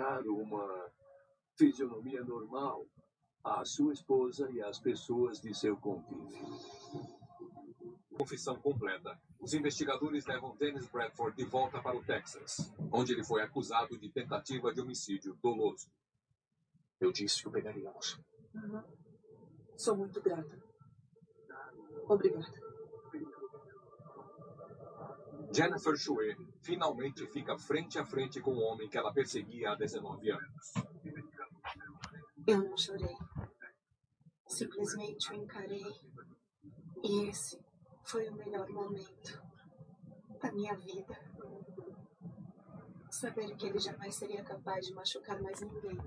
apresentar uma fisionomia normal à sua esposa e às pessoas de seu convívio. Confissão completa. Os investigadores levam Dennis Bradford de volta para o Texas, onde ele foi acusado de tentativa de homicídio doloso. Eu disse que o pegaríamos. Uhum. Sou muito grata. Obrigada. Jennifer Chue finalmente fica frente a frente com o homem que ela perseguia há 19 anos. Eu não chorei. Simplesmente o encarei. E esse foi o melhor momento da minha vida. Saber que ele jamais seria capaz de machucar mais ninguém.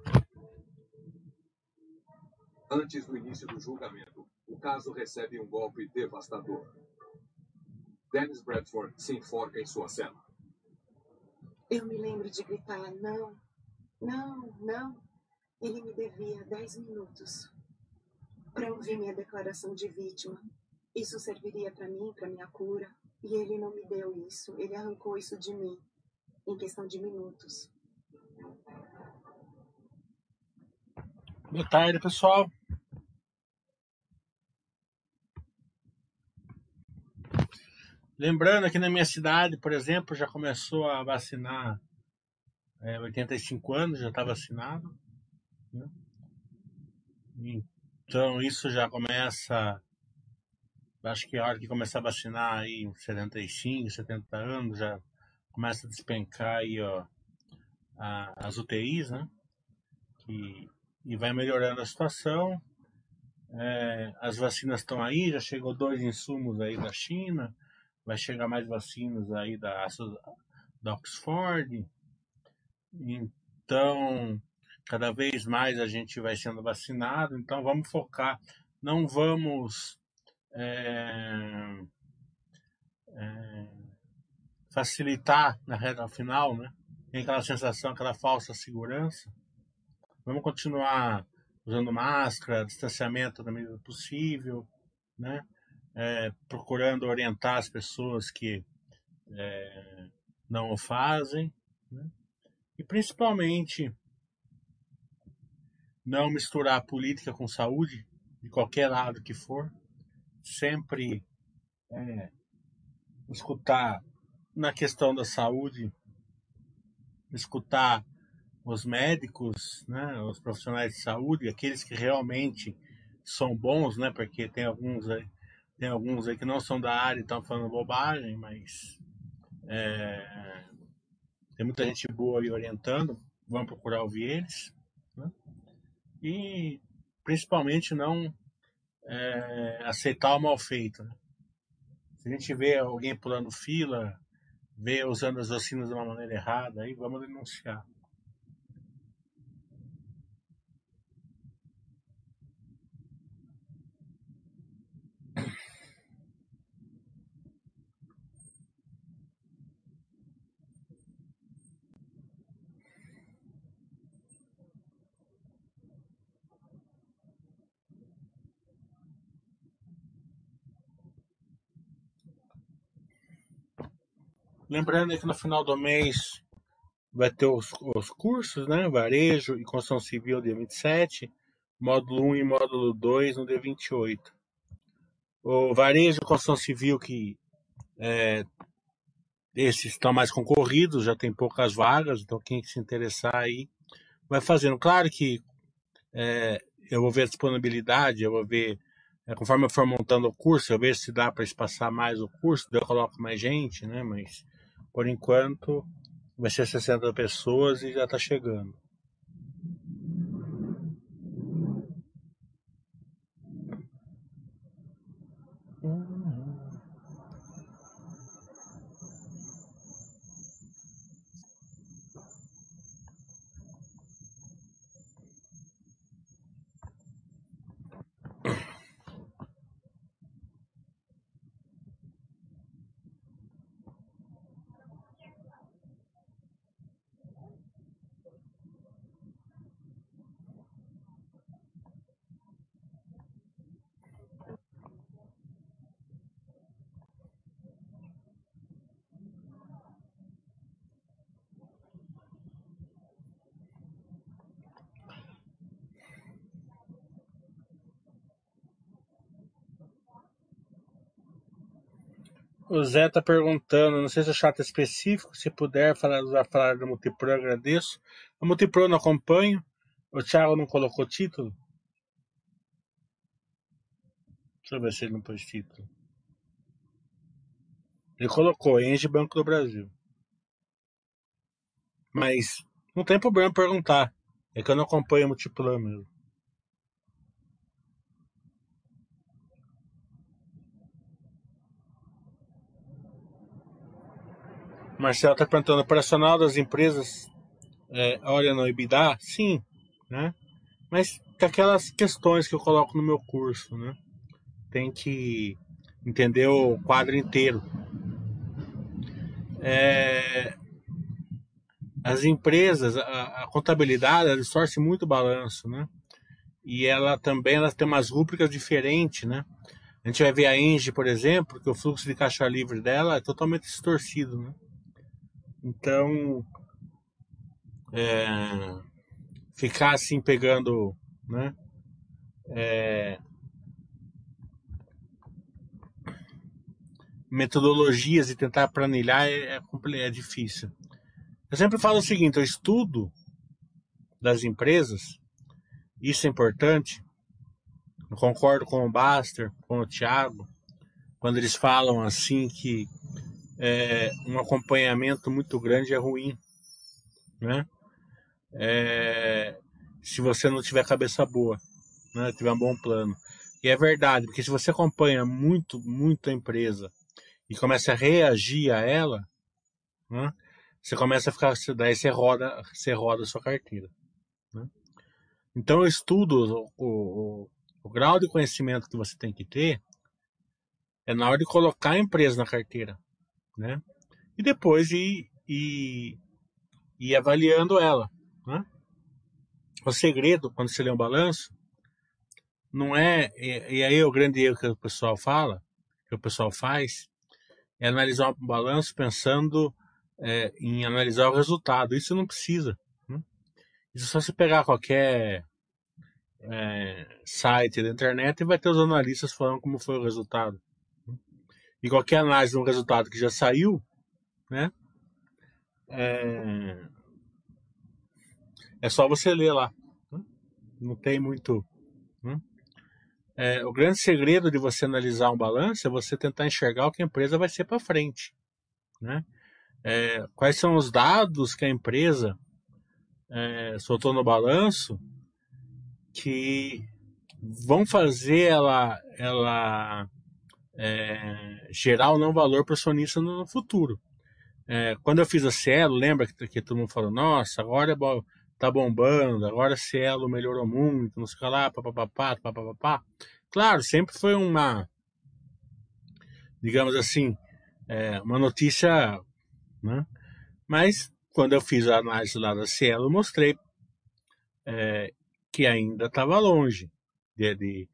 Antes do início do julgamento, o caso recebe um golpe devastador. Dennis Bradford se enforca em sua cela. Eu me lembro de gritar: não, não, não. Ele me devia dez minutos para ouvir minha declaração de vítima. Isso serviria para mim, para minha cura. E ele não me deu isso. Ele arrancou isso de mim em questão de minutos. Boa tarde, pessoal. Lembrando que na minha cidade, por exemplo, já começou a vacinar é, 85 anos, já está vacinado. Né? Então isso já começa, acho que a hora que começar a vacinar aí uns 75, 70 anos, já começa a despencar aí, ó, a, as UTIs, né? Que, e vai melhorando a situação. É, as vacinas estão aí, já chegou dois insumos aí da China, vai chegar mais vacinas aí da, da Oxford. Então, cada vez mais a gente vai sendo vacinado, então vamos focar, não vamos é, é, facilitar na reta final, né? Tem aquela sensação, aquela falsa segurança. Vamos continuar usando máscara, distanciamento na medida possível, né? É, procurando orientar as pessoas que é, não o fazem, né? e principalmente não misturar política com saúde, de qualquer lado que for, sempre é, escutar na questão da saúde, escutar os médicos, né, os profissionais de saúde, aqueles que realmente são bons, né, porque tem alguns aí, tem alguns aí que não são da área e estão falando bobagem, mas é, tem muita gente boa aí orientando, vamos procurar ouvir eles. Né? E principalmente não é, aceitar o mal feito. Né? Se a gente vê alguém pulando fila, vê usando as vacinas de uma maneira errada, aí vamos denunciar. Lembrando que no final do mês vai ter os, os cursos, né? Varejo e construção civil dia 27, módulo 1 e módulo 2 no dia 28. O varejo e construção civil que é, esses estão mais concorridos, já tem poucas vagas, então quem se interessar aí vai fazendo. Claro que é, eu vou ver a disponibilidade, eu vou ver, é, conforme eu for montando o curso, eu vejo se dá para espaçar mais o curso, eu coloco mais gente, né? Mas por enquanto, vai ser 60 pessoas e já está chegando. O Zé tá perguntando, não sei se é chato específico, se puder falar, falar do Multipro, eu agradeço. A Multipro não acompanho. O Thiago não colocou título. Deixa eu ver se ele não pôs título. Ele colocou Enge Banco do Brasil. Mas não tem problema perguntar. É que eu não acompanho o Multiplan mesmo. Marcelo está perguntando, operacional das empresas é, olha no EBITDA? Sim, né? Mas tem aquelas questões que eu coloco no meu curso, né? Tem que entender o quadro inteiro. É, as empresas, a, a contabilidade, ela distorce muito o balanço, né? E ela também ela tem umas rúbricas diferentes, né? A gente vai ver a Engie, por exemplo, que o fluxo de caixa livre dela é totalmente distorcido, né? Então, é, ficar assim pegando, né? É, metodologias e tentar planilhar é, é, é difícil. Eu sempre falo o seguinte: o estudo das empresas, isso é importante. Eu concordo com o Baster, com o Thiago, quando eles falam assim que é, um acompanhamento muito grande é ruim, né? É, se você não tiver cabeça boa, né? Tiver um bom plano. E é verdade, porque se você acompanha muito, muito a empresa e começa a reagir a ela, né? Você começa a ficar, daí você roda, você roda a sua carteira. Né? Então eu estudo o, o, o grau de conhecimento que você tem que ter é na hora de colocar a empresa na carteira né? E depois ir, ir, ir avaliando ela, né? O segredo, quando você lê um balanço, não é, e, aí é o grande erro que o pessoal fala, que o pessoal faz, é analisar um balanço pensando é, em analisar o resultado. Isso não precisa. Né? Isso é só se pegar qualquer é, site da internet e vai ter os analistas falando como foi o resultado e qualquer análise de um resultado que já saiu, né? É, é só você ler lá. Né? Não tem muito. Né? É, o grande segredo de você analisar um balanço é você tentar enxergar o que a empresa vai ser para frente. Né? É, quais são os dados que a empresa é, soltou no balanço que vão fazer ela, ela é, gerar ou não valor para o acionista no futuro. É, quando eu fiz a Cielo, lembra que, que todo mundo falou, nossa, agora tá bombando, agora a Cielo melhorou muito, não sei lá, papapá, papapá. Claro, sempre foi uma, digamos assim, é, uma notícia, né? Mas quando eu fiz a análise lá da Cielo, eu mostrei é, que ainda estava longe de, de,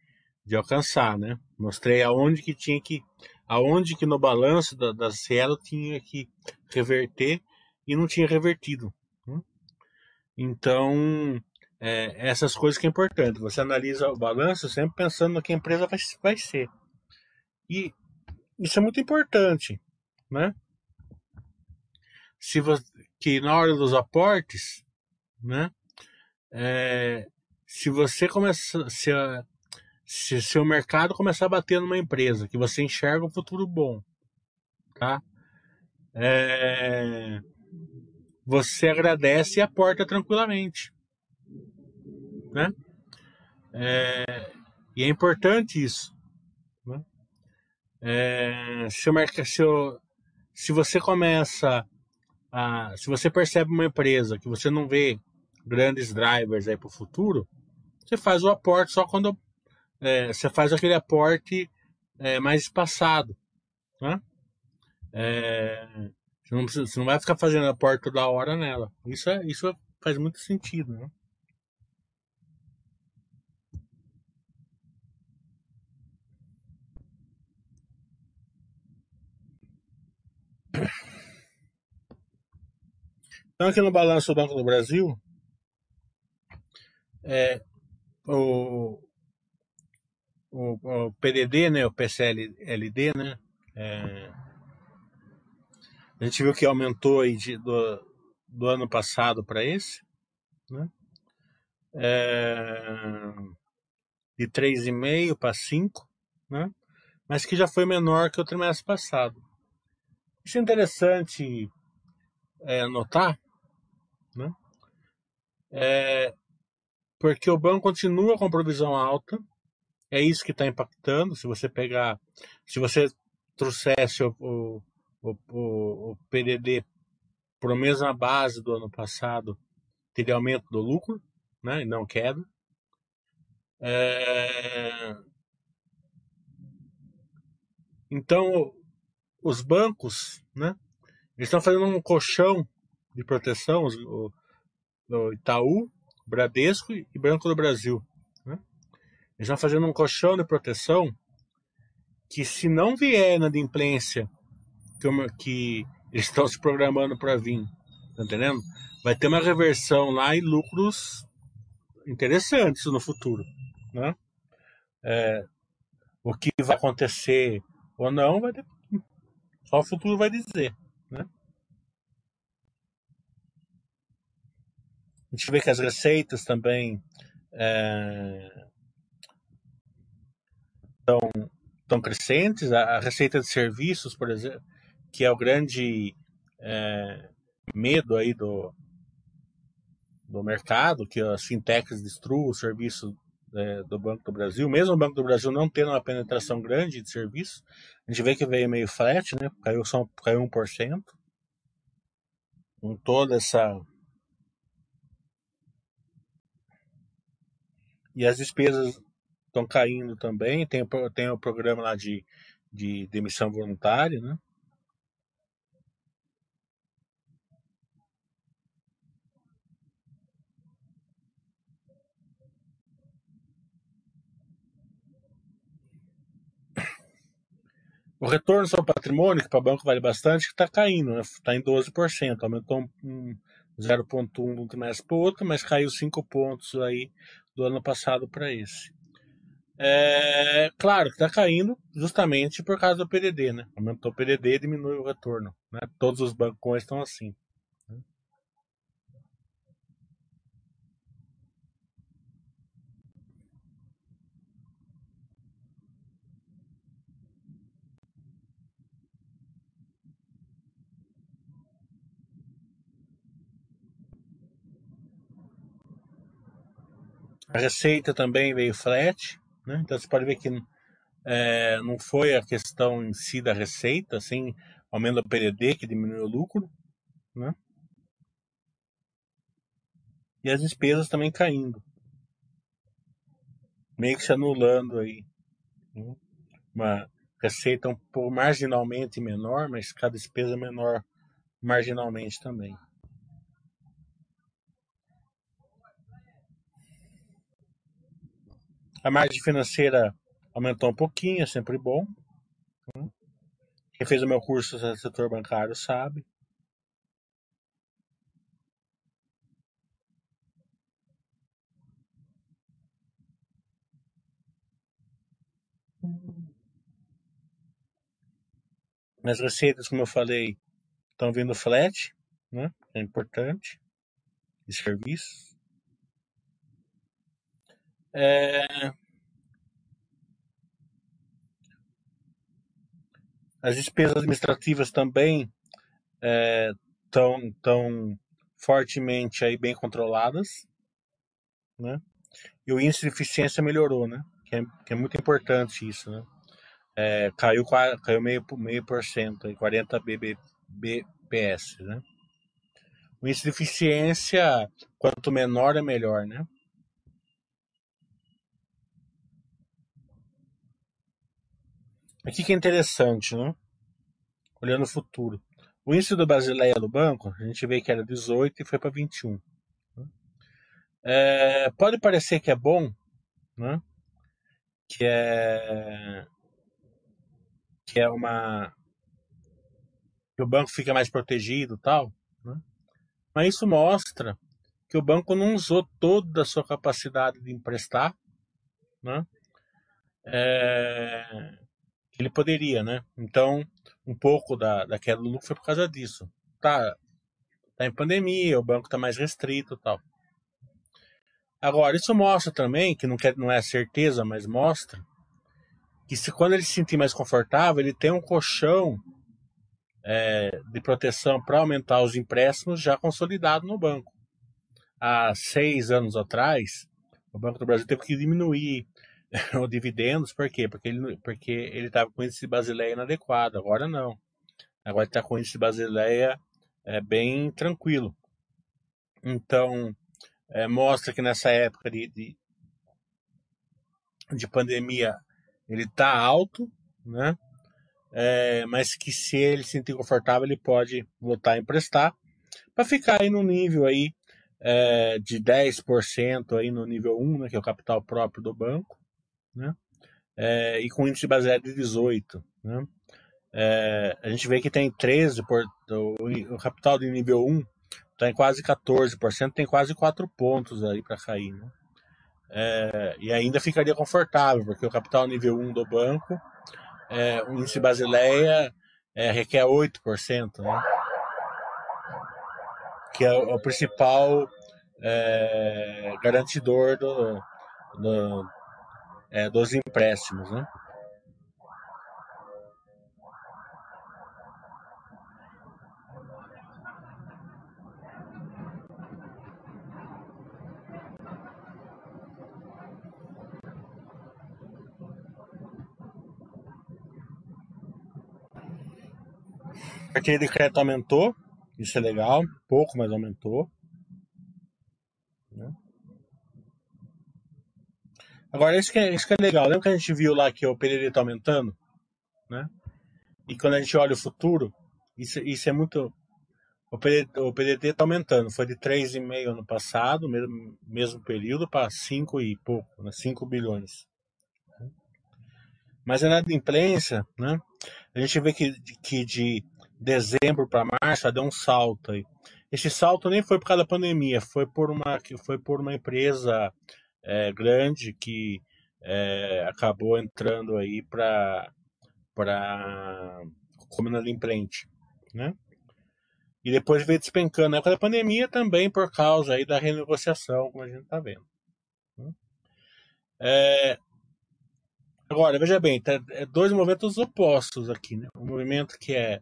de alcançar, né? Mostrei aonde que tinha que, aonde que no balanço da, da Cielo tinha que reverter e não tinha revertido. Né? Então, é, essas coisas que é importante. Você analisa o balanço sempre pensando no que a empresa vai, vai ser. E isso é muito importante, né? Se você, que na hora dos aportes, né? É, se você começa, se a, se seu mercado começar a bater numa empresa que você enxerga um futuro bom, tá? É, você agradece e aporta tranquilamente, né? É, e é importante isso, né? É, se, o, se, o, se você começa a, se você percebe uma empresa que você não vê grandes drivers aí para o futuro, você faz o aporte só quando é, você faz aquele aporte é, mais espaçado. Né? É, você, não precisa, você não vai ficar fazendo aporte toda hora nela. Isso, é, isso faz muito sentido. Né? Então, aqui no balanço do Banco do Brasil, é, o, o, o PDD, né, o PCLD, né, é, A gente viu que aumentou aí de, do, do ano passado para esse, né? É, de 3,5 para 5, né? mas que já foi menor que o trimestre passado. Isso é interessante é, notar, né? É, porque o banco continua com provisão alta, é isso que está impactando. Se você pegar, se você trouxesse o, o, o, o PDD para a mesma base do ano passado, teria aumento do lucro, né, e não queda. É... Então, os bancos, né, estão fazendo um colchão de proteção, o, o Itaú, Bradesco e Banco do Brasil. Estão fazendo um colchão de proteção que, se não vier na adimplência que, eles estão se programando para vir, tá entendendo? Vai ter uma reversão lá e lucros interessantes no futuro, né? É, o que vai acontecer ou não, vai ter, só o futuro vai dizer, né? A gente vê que as receitas também estão é, crescentes. A, a, receita de serviços, por exemplo, que é o grande é, medo aí do, do mercado, que as fintechs destruam o serviço é, do Banco do Brasil, mesmo o Banco do Brasil não tendo uma penetração grande de serviço, a gente vê que veio meio flat, né? caiu, só, caiu 1%. Com toda essa. E as despesas estão caindo também, tem, tem o programa lá de, de demissão voluntária, né? O retorno sobre patrimônio, que para banco vale bastante, está caindo, está né? em 12%, aumentou um 0,1 de um trimestre para o outro, mas caiu 5 pontos aí do ano passado para esse. É, claro que está caindo justamente por causa do PDD, né? Aumentou o PDD diminui o retorno. Né? Todos os bancos estão assim. A receita também veio flat, né? então você pode ver que é, não foi a questão em si da receita, assim, aumento do PDD que diminuiu o lucro, né? E as despesas também caindo, meio que se anulando aí. Né? Uma receita um pouco marginalmente menor, mas cada despesa menor marginalmente também. A margem financeira aumentou um pouquinho, é sempre bom. Quem fez o meu curso no setor bancário sabe. As receitas, como eu falei, estão vindo flat, né? É importante. De serviços. É... As despesas administrativas também estão é, tão fortemente aí bem controladas, né? E o índice de eficiência melhorou, né? Que é, que é muito importante isso, né? É, caiu caiu meio meio por cento, aí 40 BPS, né? O índice de eficiência quanto menor é melhor, né? Aqui que é interessante, né? Olhando o futuro. O índice do Basileia do banco, a gente vê que era 18 e foi para 21. Né? É, pode parecer que é bom, né? Que é que é uma que o banco fica mais protegido, tal, né? Mas isso mostra que o banco não usou toda a sua capacidade de emprestar, né? É, ele poderia, né? Então, um pouco da, da queda do lucro foi por causa disso. Tá, tá em pandemia, o banco está mais restrito tal. Agora, isso mostra também, que não, quer, não é certeza, mas mostra, que se, quando ele se sentir mais confortável, ele tem um colchão é, de proteção para aumentar os empréstimos já consolidado no banco. Há seis anos atrás, o Banco do Brasil teve que diminuir o dividendos, por quê? Porque ele porque ele estava com índice de Basileia inadequado. Agora não. Agora está com índice de Basileia é, bem tranquilo. Então, é, mostra que nessa época de, de, de pandemia ele está alto, né? É, mas que se ele se sentir confortável, ele pode voltar a emprestar para ficar aí no nível aí é, de 10% aí no nível 1, né, que é o capital próprio do banco, né? É, e com índice baseado de 18, né? É, a gente vê que tem 13 por o, o capital de nível 1 está em quase 14%, tem quase 4 pontos aí para cair, né? É, e ainda ficaria confortável, porque o capital nível 1 do banco, é, o índice Basileia é, requer 8%, né? que é o, principal é, garantidor do, do é, dos empréstimos. Né? Aquele decreto aumentou, isso é legal, pouco, mas aumentou. Né? Agora, isso que, é, isso que é legal. Lembra que a gente viu lá que o PDD está aumentando? Né? E quando a gente olha o futuro, isso, isso é muito. O PDD, o PDD está aumentando. Foi de 3,5 ano passado, mesmo, mesmo período, para 5 e pouco, né? 5 bilhões. Mas é na imprensa, né? A gente vê que, que de dezembro para março deu um salto aí. Esse salto nem foi por causa da pandemia, foi por uma, foi por uma empresa é, grande que é, acabou entrando aí para para como inadimplente, né? E depois veio despencando. Na época da pandemia também por causa aí da renegociação, como a gente está vendo. É, agora, veja bem, tá, é dois movimentos opostos aqui, né? Um movimento que é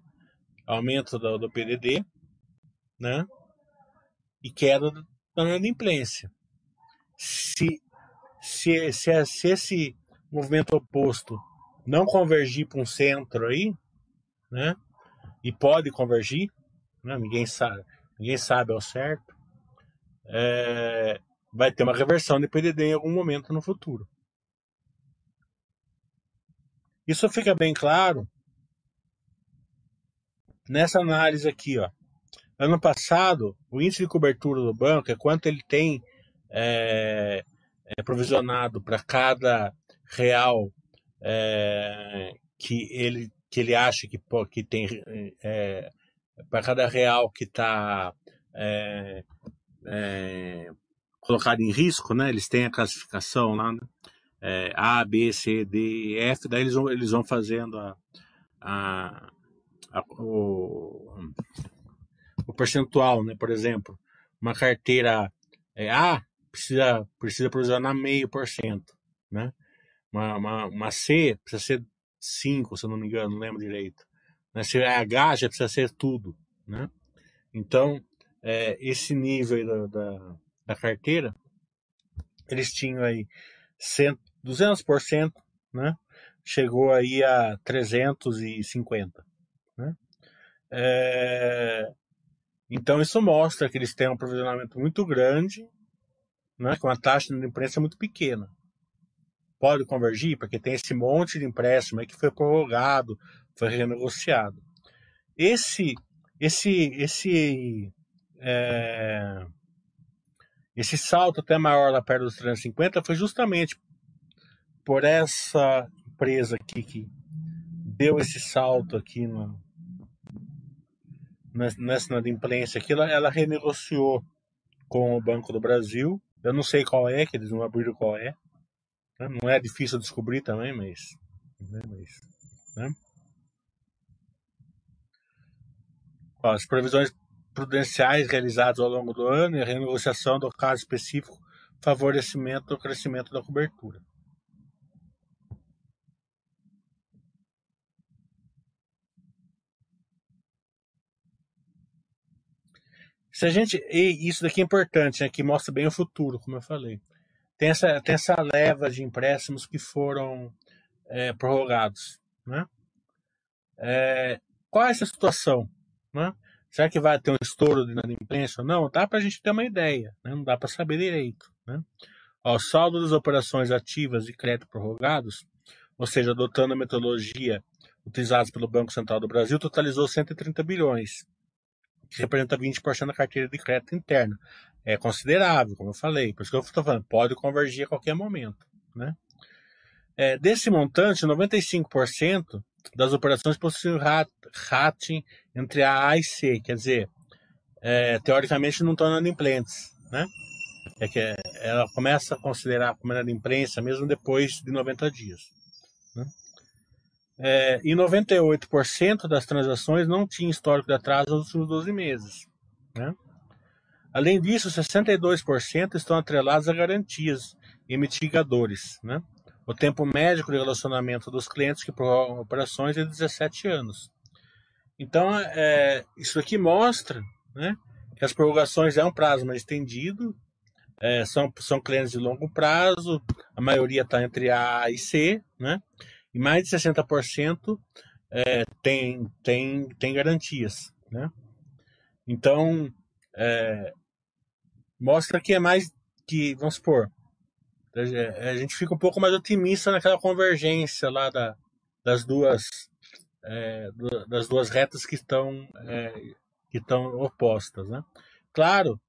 aumento do, do PDD, né? E queda da inadimplência. Se, se, se, se esse movimento oposto não convergir para um centro aí, né? E pode convergir, né? ninguém sabe, ninguém sabe ao certo, é, vai ter uma reversão de PDD em algum momento no futuro. Isso fica bem claro nessa análise aqui, ó. Ano passado, o índice de cobertura do banco é quanto ele tem é, é provisionado para cada real é, que, ele, que ele acha que, que tem, é, para cada real que está é, é, colocado em risco, né? Eles têm a classificação lá, né? A, B, C, D, F, daí eles vão, eles vão fazendo a, a o, o percentual, né? Por exemplo, uma carteira é, A precisa, precisa provisionar meio por cento, né? Uma, uma, uma C precisa ser 5, se eu não me engano, não lembro direito. Né? Se é H, já precisa ser tudo, né? Então, é, esse nível da, da, da, carteira, eles tinham aí 100, 200%, né? Chegou aí a 350. Né? É... Então isso mostra que eles têm um provisionamento muito grande, né, com a taxa de imprensa muito pequena. Pode convergir, porque tem esse monte de empréstimo que foi prorrogado, foi renegociado. Esse, esse, esse, é... esse salto até maior lá perto dos 350 foi justamente por essa empresa aqui que deu esse salto aqui no, nessa inadimplência aqui, ela, ela renegociou com o Banco do Brasil. Eu não sei qual é, que eles não abriram qual é. Né? Não é difícil descobrir também, mas. Né? mas né? As previsões prudenciais realizadas ao longo do ano e a renegociação do caso específico favorecimento do crescimento da cobertura. Se a gente, e isso daqui é importante, né, que mostra bem o futuro, como eu falei. Tem essa, tem essa leva de empréstimos que foram é, prorrogados. Né? É, qual é essa situação? Né? Será que vai ter um estouro de inadimplência? Não, dá para a gente ter uma ideia, né? não dá para saber direito. Né? O saldo das operações ativas e crédito prorrogados, ou seja, adotando a metodologia utilizada pelo Banco Central do Brasil, totalizou 130 bilhões, que representa 20% da carteira de crédito interna. É considerável, como eu falei, por isso que eu estou falando, pode convergir a qualquer momento. Né? É, desse montante, 95% das operações possuem rating entre A e C, quer dizer, é, teoricamente não estão inadimplentes. Né? É que ela começa a considerar como inadimplência mesmo depois de 90 dias. É, e 98% das transações não tinham histórico de atraso nos últimos 12 meses. Né? Além disso, 62% estão atrelados a garantias e mitigadores. Né? O tempo médico de relacionamento dos clientes que prorrogam operações é 17 anos. Então, é, isso aqui mostra né, que as prorrogações é um prazo mais estendido, é, são, são clientes de longo prazo, a maioria está entre A e C, né? E mais de 60% é, tem, tem, tem garantias. Né? Então, é, mostra que é mais que, vamos supor, a gente fica um pouco mais otimista naquela convergência lá da, das duas é, das duas retas que estão é, que estão opostas, né? Claro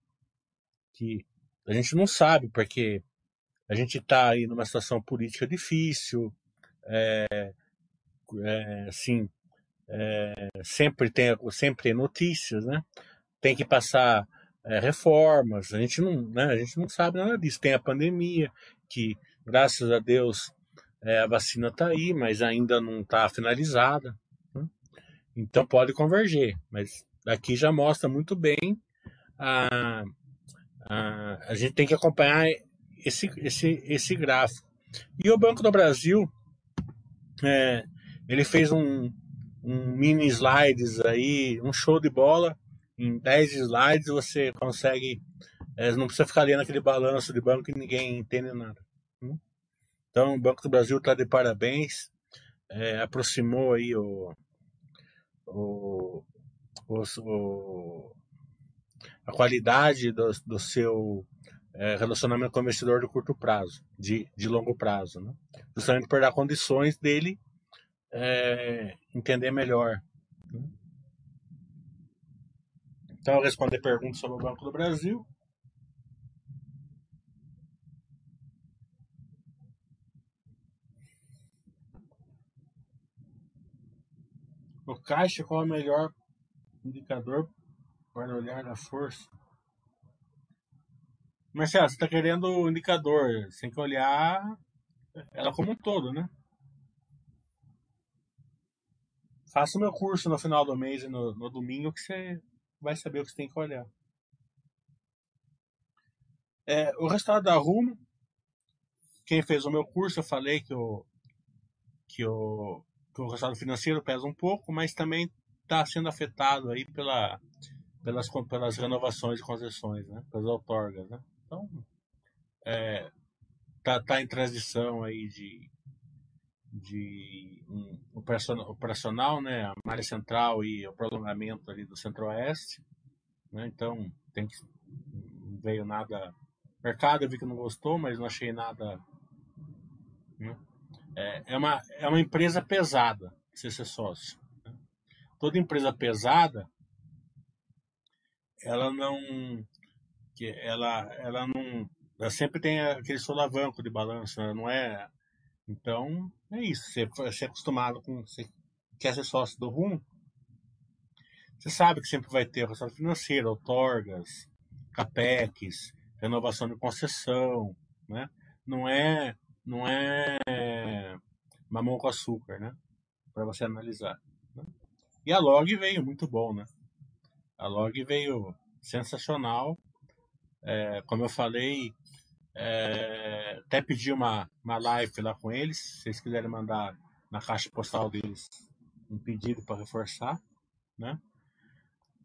que a gente não sabe porque a gente está aí numa situação política difícil, é, é, assim, é, sempre tem sempre notícias, né? Tem que passar é, reformas. A gente não, né? A gente não sabe nada disso. Tem a pandemia que, graças a Deus, é, a vacina está aí, mas ainda não está finalizada. Né? Então pode converger, mas aqui já mostra muito bem a, a, a gente tem que acompanhar esse, esse, esse gráfico. E o Banco do Brasil é, ele fez um, um mini slides aí, um show de bola. Em 10 slides você consegue. É, não precisa ficar lendo aquele balanço de banco que ninguém entende nada. Hum? Então o Banco do Brasil está de parabéns. É, aproximou aí o, o, o, o a qualidade do, do seu é, relacionamento com o investidor de curto prazo, de, de longo prazo. Né? Justamente por dar condições dele é, entender melhor. Né? Então, eu responder perguntas sobre o Banco do Brasil. O caixa, qual é o melhor indicador para olhar a força? Marcelo, você está querendo o indicador, você tem que olhar ela como um todo, né? Faça o meu curso no final do mês e no, no domingo que você vai saber o que você tem que olhar. É, o resultado da Rumo, quem fez o meu curso, eu falei que o, que o, que o resultado financeiro pesa um pouco, mas também está sendo afetado aí pela, pelas, pelas renovações e concessões, né? pelas outorgas. Né? Então, é, tá, tá em transição aí de, de um operacional, né, a malha central e o prolongamento ali do centro-oeste, né, então tem que, não veio nada, mercado eu vi que não gostou, mas não achei nada, né, é, é, uma, é uma empresa pesada, se ser sócio. Né? Toda empresa pesada, ela não que ela, ela não. Ela sempre tem aquele solavanco de balanço, né? não é. Então, é isso. Você, você é acostumado com. Você quer ser sócio do RUM, você sabe que sempre vai ter resultado financeiro, outorgas, capex, renovação de concessão, né? Não é, não é mamão com açúcar, né? Para você analisar. Né? E a log veio muito bom, né? A log veio sensacional. É, como eu falei, é, até pedi uma, uma live lá com eles. Se vocês quiserem mandar na caixa postal deles um pedido para reforçar. Né?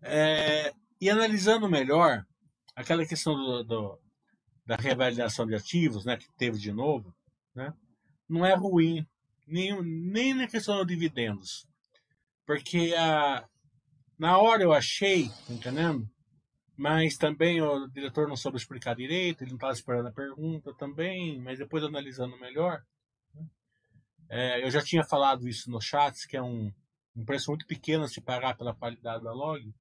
É, e analisando melhor, aquela questão do, do, da reavaliação de ativos, né, que teve de novo, né, não é ruim, nem, nem na questão dos dividendos. Porque a, na hora eu achei, tá entendendo? Mas também o diretor não soube explicar direito, ele não estava esperando a pergunta também, mas depois analisando melhor. Né, é, eu já tinha falado isso no chat, que é um, um preço muito pequeno a se pagar pela qualidade da log,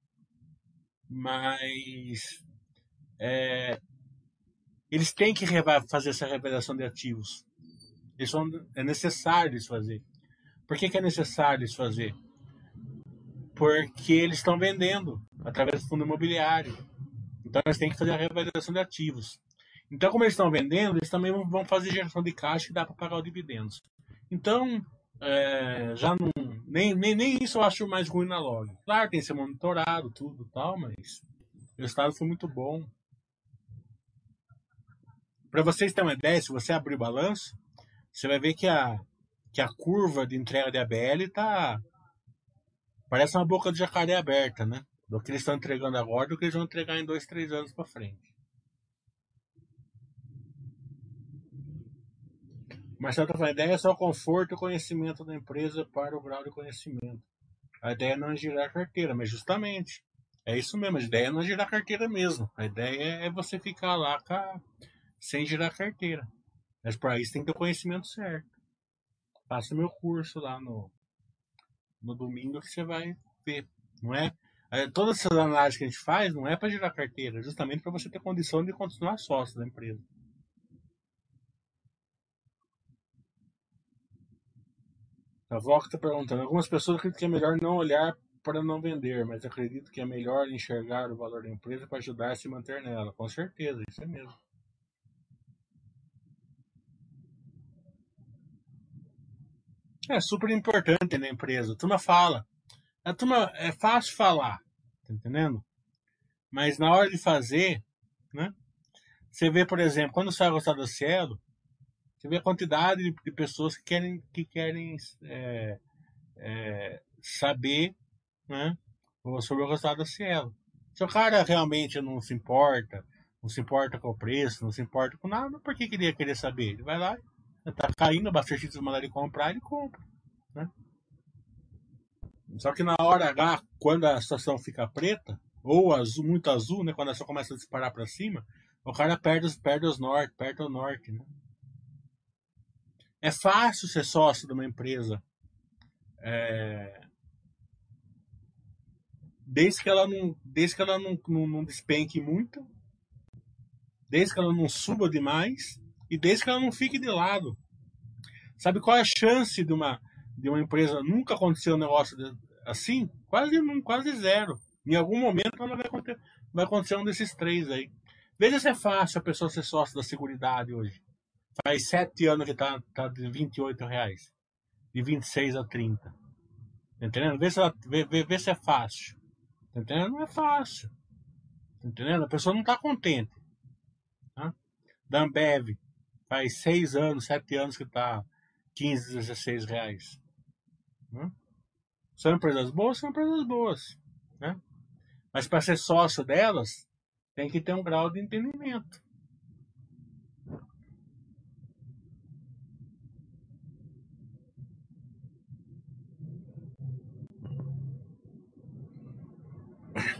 mas é, eles têm que fazer essa revelação de ativos. Isso é necessário isso fazer. Por que, que é necessário isso fazer? Porque eles estão vendendo através do fundo imobiliário. Então eles têm que fazer a revelação de ativos. Então, como eles estão vendendo, eles também vão fazer geração de caixa e dá para pagar os dividendos. Então, é, já não. Nem, nem, nem isso eu acho mais ruim na log. Claro, tem que ser monitorado, tudo tal, mas o resultado foi muito bom. Para vocês terem uma ideia, se você abrir o balanço, você vai ver que a, que a curva de entrega de ABL tá. Parece uma boca de jacaré aberta, né? Do que eles estão entregando agora, do que eles vão entregar em dois, três anos para frente. Marcelo está falando, a ideia é só conforto e conhecimento da empresa para o grau de conhecimento. A ideia não é girar carteira, mas justamente. É isso mesmo, a ideia não é girar carteira mesmo. A ideia é você ficar lá a, sem girar carteira. Mas para isso tem que ter o conhecimento certo. Faça meu curso lá no, no domingo que você vai ver. Não é? é todas essas análises que a gente faz não é para girar carteira, é justamente para você ter condição de continuar sócio da empresa. A Vox está perguntando: algumas pessoas acreditam que é melhor não olhar para não vender, mas acredito que é melhor enxergar o valor da empresa para ajudar a se manter nela. Com certeza, isso é mesmo. É super importante na empresa. A turma fala. A turma é fácil falar, tá entendendo? Mas na hora de fazer, né? Você vê, por exemplo, quando sai o resultado do Cielo, você vê a quantidade de, pessoas que querem, que querem é, é, saber né, sobre o resultado da Cielo. Se o cara realmente não se importa, não se importa com o preço, não se importa com nada, por que queria querer saber? Ele vai lá, tá caindo, bastante gente mandar ele comprar, ele compra. Né? Só que na hora H, quando a situação fica preta, ou azul, muito azul, né, quando a situação começa a disparar para cima, o cara perde, perde os norte, perde o norte. Né? É fácil ser sócio de uma empresa. É... Desde que ela não, desde que ela não, não, não despenque muito, desde que ela não suba demais e desde que ela não fique de lado. Sabe qual é a chance de uma, de uma empresa nunca acontecer um negócio assim? Quase, quase zero. Em algum momento ela vai acontecer, vai acontecer um desses três aí. Veja se é fácil a pessoa ser sócio da Seguridade hoje. Faz sete anos que tá, tá de 28 reais. De 26 a 30. Tá entendendo? Vê se, ela, vê, vê, vê se é fácil. Tá entendendo? Não é fácil. Tá entendendo? A pessoa não tá contente. Tá? Da faz seis anos, sete anos que tá 15, 16 reais. Né? São empresas boas? São empresas boas. Né? Mas para ser sócio delas, tem que ter um grau de entendimento.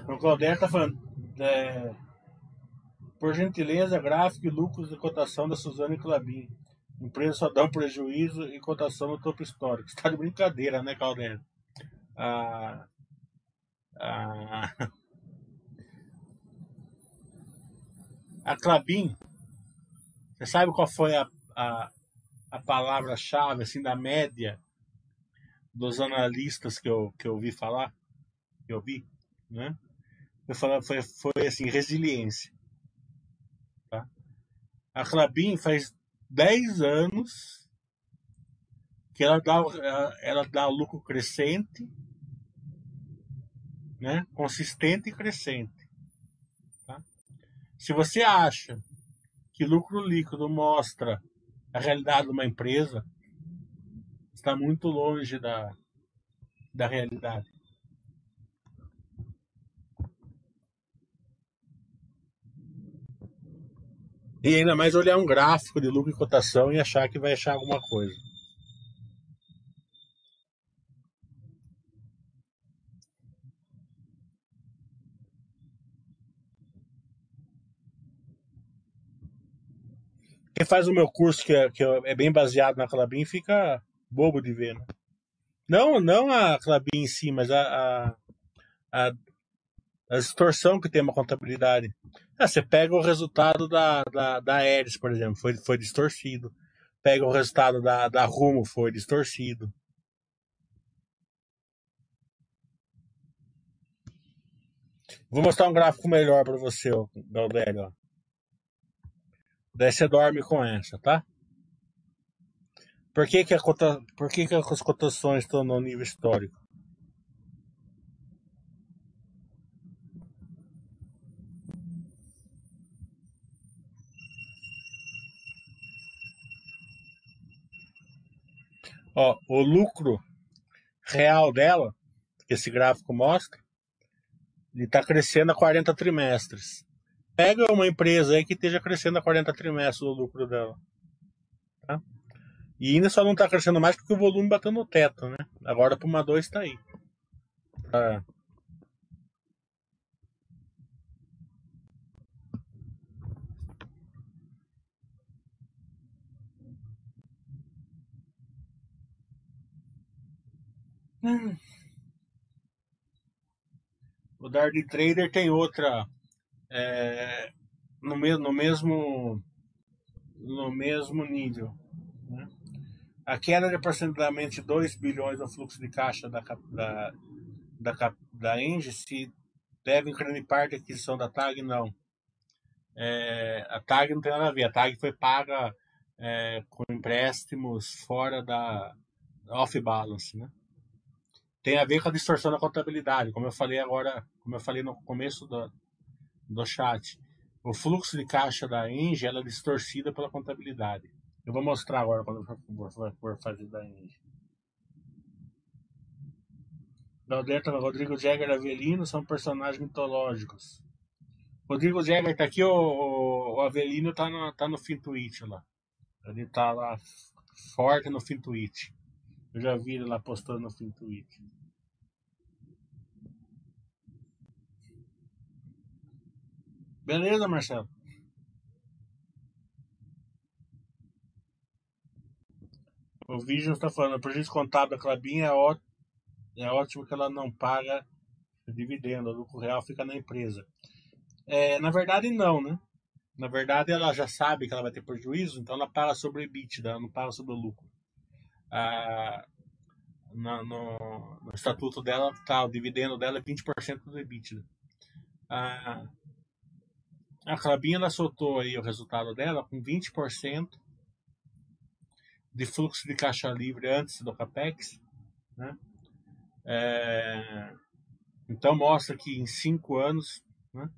O Claudete está falando. É, por gentileza, gráfico e lucros de cotação da Suzana e Clabin. Empresa só dá um prejuízo e cotação no topo histórico. Está de brincadeira, né, Claudete? Ah, ah, a Clabin, você sabe qual foi a, a, a palavra-chave assim, da média dos analistas que eu, que eu ouvi falar? Que eu vi, né? eu falar, foi, foi assim, resiliência. A Clabin faz 10 anos que ela dá, ela, ela dá lucro crescente, né, consistente e crescente. Tá? Se você acha que lucro líquido mostra a realidade de uma empresa, está muito longe da, da realidade. E ainda mais olhar um gráfico de lucro e cotação e achar que vai achar alguma coisa. Quem faz o meu curso, que é, que é bem baseado na Clabin, fica bobo de ver. Né? Não, não a Clabin em si, mas a, a, a, a distorção que tem uma contabilidade. Ah, você pega o resultado da, da, da por exemplo, foi, foi distorcido. Pega o resultado da, da Rumo, foi distorcido. Vou mostrar um gráfico melhor para você, Galdério. Daí você dorme com essa, tá? Por que, que, a cota, por que, que as cotações estão no nível histórico? Ó, o lucro real dela, que esse gráfico mostra, ele está crescendo a 40 trimestres. Pega uma empresa aí que esteja crescendo a 40 trimestres o lucro dela. Tá? E ainda só não está crescendo mais porque o volume bateu no teto, né? Agora para uma 2 está aí. Tá. O Dart Trader tem outra é, no, me, no mesmo no mesmo nível. Né? A queda de aproximadamente 2 bilhões no fluxo de caixa da, da, da, da Engie se deve em grande parte à aquisição da TAG? Não. É, a TAG não tem nada a ver. A TAG foi paga é, com empréstimos fora da off-balance. Né? Tem a ver com a distorção da contabilidade, como eu falei agora, como eu falei no começo do, do chat. O fluxo de caixa da Engie é distorcida pela contabilidade. Eu vou mostrar agora quando eu for fazer da Engie. Galdeta, Rodrigo Jagger e Avelino são personagens mitológicos. Rodrigo Jagger tá aqui, o, o, Avelino tá no, tá no Fintuit lá. Ele tá lá forte no Fintuit. Eu já vi ele lá postando no fim Twitter. Beleza, Marcelo? O Vision está falando, o prejuízo contábil da Clabinha é, ó, é ótimo que ela não paga dividendo, o lucro real fica na empresa. É, na verdade, não, né? Na verdade, ela já sabe que ela vai ter prejuízo, então ela paga sobre o EBITDA, ela não paga sobre o lucro ah, no, no, estatuto dela, tá, o dividendo dela é 20% do EBITDA. Ah, a Clabinha ela soltou aí o resultado dela com 20% de fluxo de caixa livre antes do CAPEX. Né? É, então mostra que em cinco anos, né?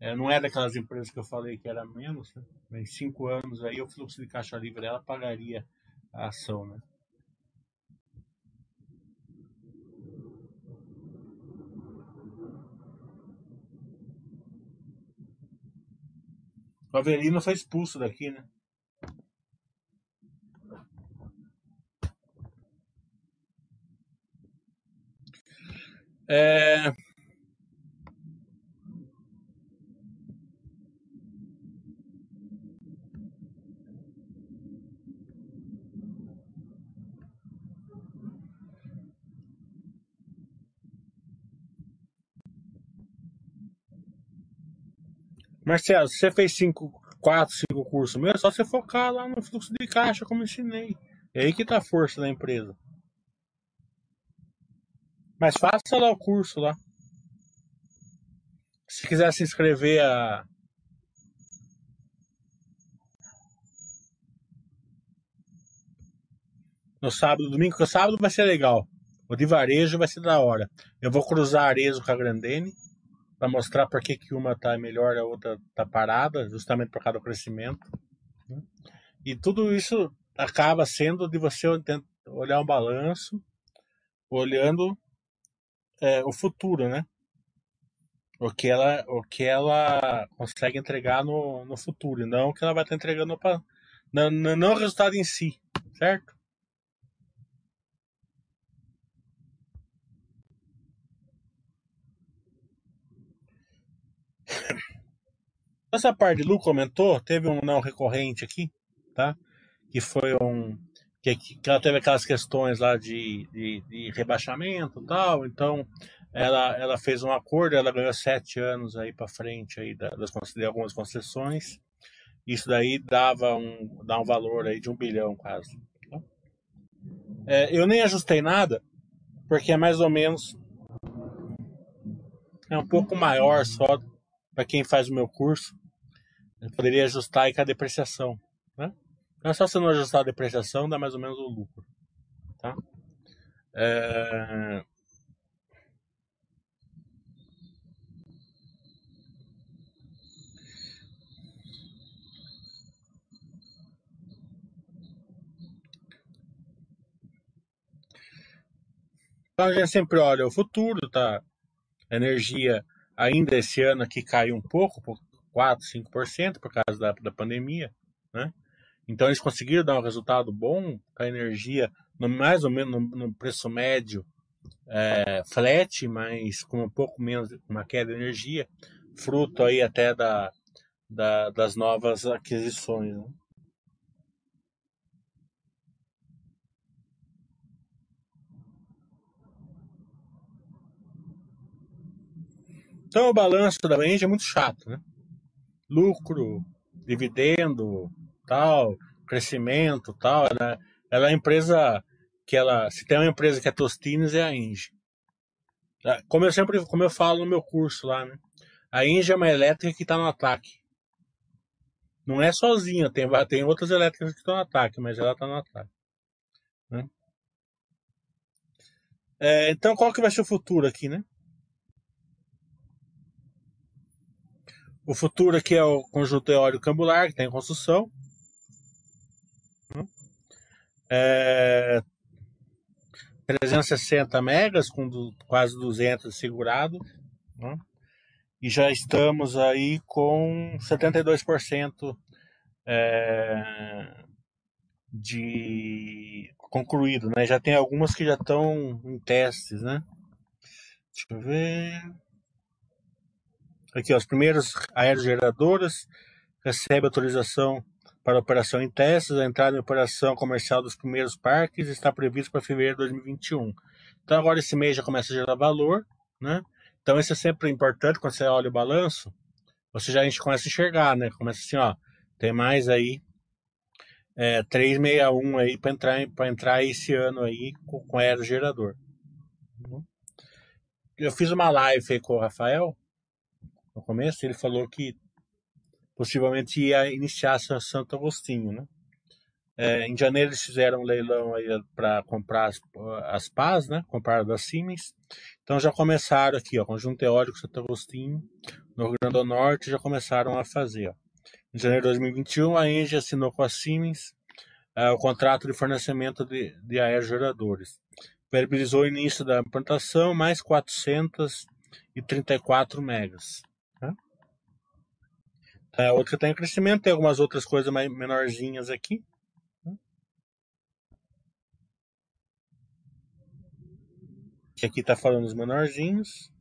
é, não é daquelas empresas que eu falei que era menos, né? em cinco anos aí o fluxo de caixa livre dela pagaria a ação, né? O Avelino foi expulso daqui, né? É, Marcelo, você fez cinco, quatro, cinco cursos mesmo, é só você focar lá no fluxo de caixa, como ensinei. É aí que tá a força da empresa. Mas faça lá o curso lá. Se quiser se inscrever a. No sábado, domingo, porque sábado vai ser legal. O de varejo vai ser da hora. Eu vou cruzar a Arezo com a Grandene para mostrar por que, que uma tá melhor e a outra tá parada, justamente por causa do crescimento. né? E tudo isso acaba sendo de você olhar um balanço, olhando é, o futuro, né? O que ela, o que ela consegue entregar no, no futuro, e não o que ela vai estar entregando para não, não o resultado em si, certo? Essa parte Lu comentou, teve um não recorrente aqui, tá? Que foi um. Que, que ela teve aquelas questões lá de, de, de rebaixamento e tal, então ela, ela fez um acordo, ela ganhou sete anos aí para frente aí das, de algumas concessões. Isso daí dava um, dá um valor aí de um bilhão quase. tá? É, eu nem ajustei nada, porque é mais ou menos é um pouco maior só para quem faz o meu curso. Eu poderia ajustar aí com a depreciação, né? É só você não ajustar a depreciação, dá mais ou menos o lucro, tá? É... Então a gente sempre olha o futuro, tá? A energia ainda esse ano aqui caiu um pouco, 4, 5% por causa da, da pandemia, né? Então eles conseguiram dar um resultado bom com a energia, no, mais ou menos no, no preço médio, é, flat, mas com um pouco menos, uma queda de energia, fruto aí até da, da das novas aquisições. Né? Então o balanço da Range é muito chato, né? Lucro, dividendo, tal, crescimento, tal. Ela, ela é a empresa que ela, se tem uma empresa que é Tostines é a Engie. Como eu sempre, como eu falo no meu curso lá, né? A Engie é uma elétrica que está no ataque. Não é sozinha, tem, tem outras elétricas que estão no ataque, mas ela está no ataque. Né? É, então, qual que vai ser o futuro aqui, né? O futuro aqui é o conjunto eólico cambular, que está em construção. É, 360 megas, com do, quase 200 segurado. Né? E já estamos aí com 72% é, de concluído, né? Já tem algumas que já estão em testes, né? Deixa eu ver. Aqui, ó, os primeiros aerogeradoras recebem autorização para operação em testes. A entrada em operação comercial dos primeiros parques está prevista para fevereiro de 2021. Então, agora esse mês já começa a gerar valor, né? Então, isso é sempre importante quando você olha o balanço. Você já a gente começa a enxergar, né? Começa assim, ó, tem mais aí é, 361 aí para entrar, para entrar esse ano aí com, com aerogerador. Eu fiz uma live aí com o Rafael no começo, ele falou que possivelmente ia iniciar Santo Agostinho, né? É, em janeiro eles fizeram um leilão aí para comprar as, as pás, né? Compraram da Siemens. Então já começaram aqui, ó, Conjunto Teórico Santo Agostinho, no Rio Grande do Norte, já começaram a fazer, ó. Em janeiro de 2021, a Engie assinou com a Siemens é, o contrato de fornecimento de, de aerogeradores. Viabilizou o início da implantação, mais 434 megas. É, outra tem crescimento, tem algumas outras coisas mais menorzinhas aqui. Que aqui tá falando os menorzinhos.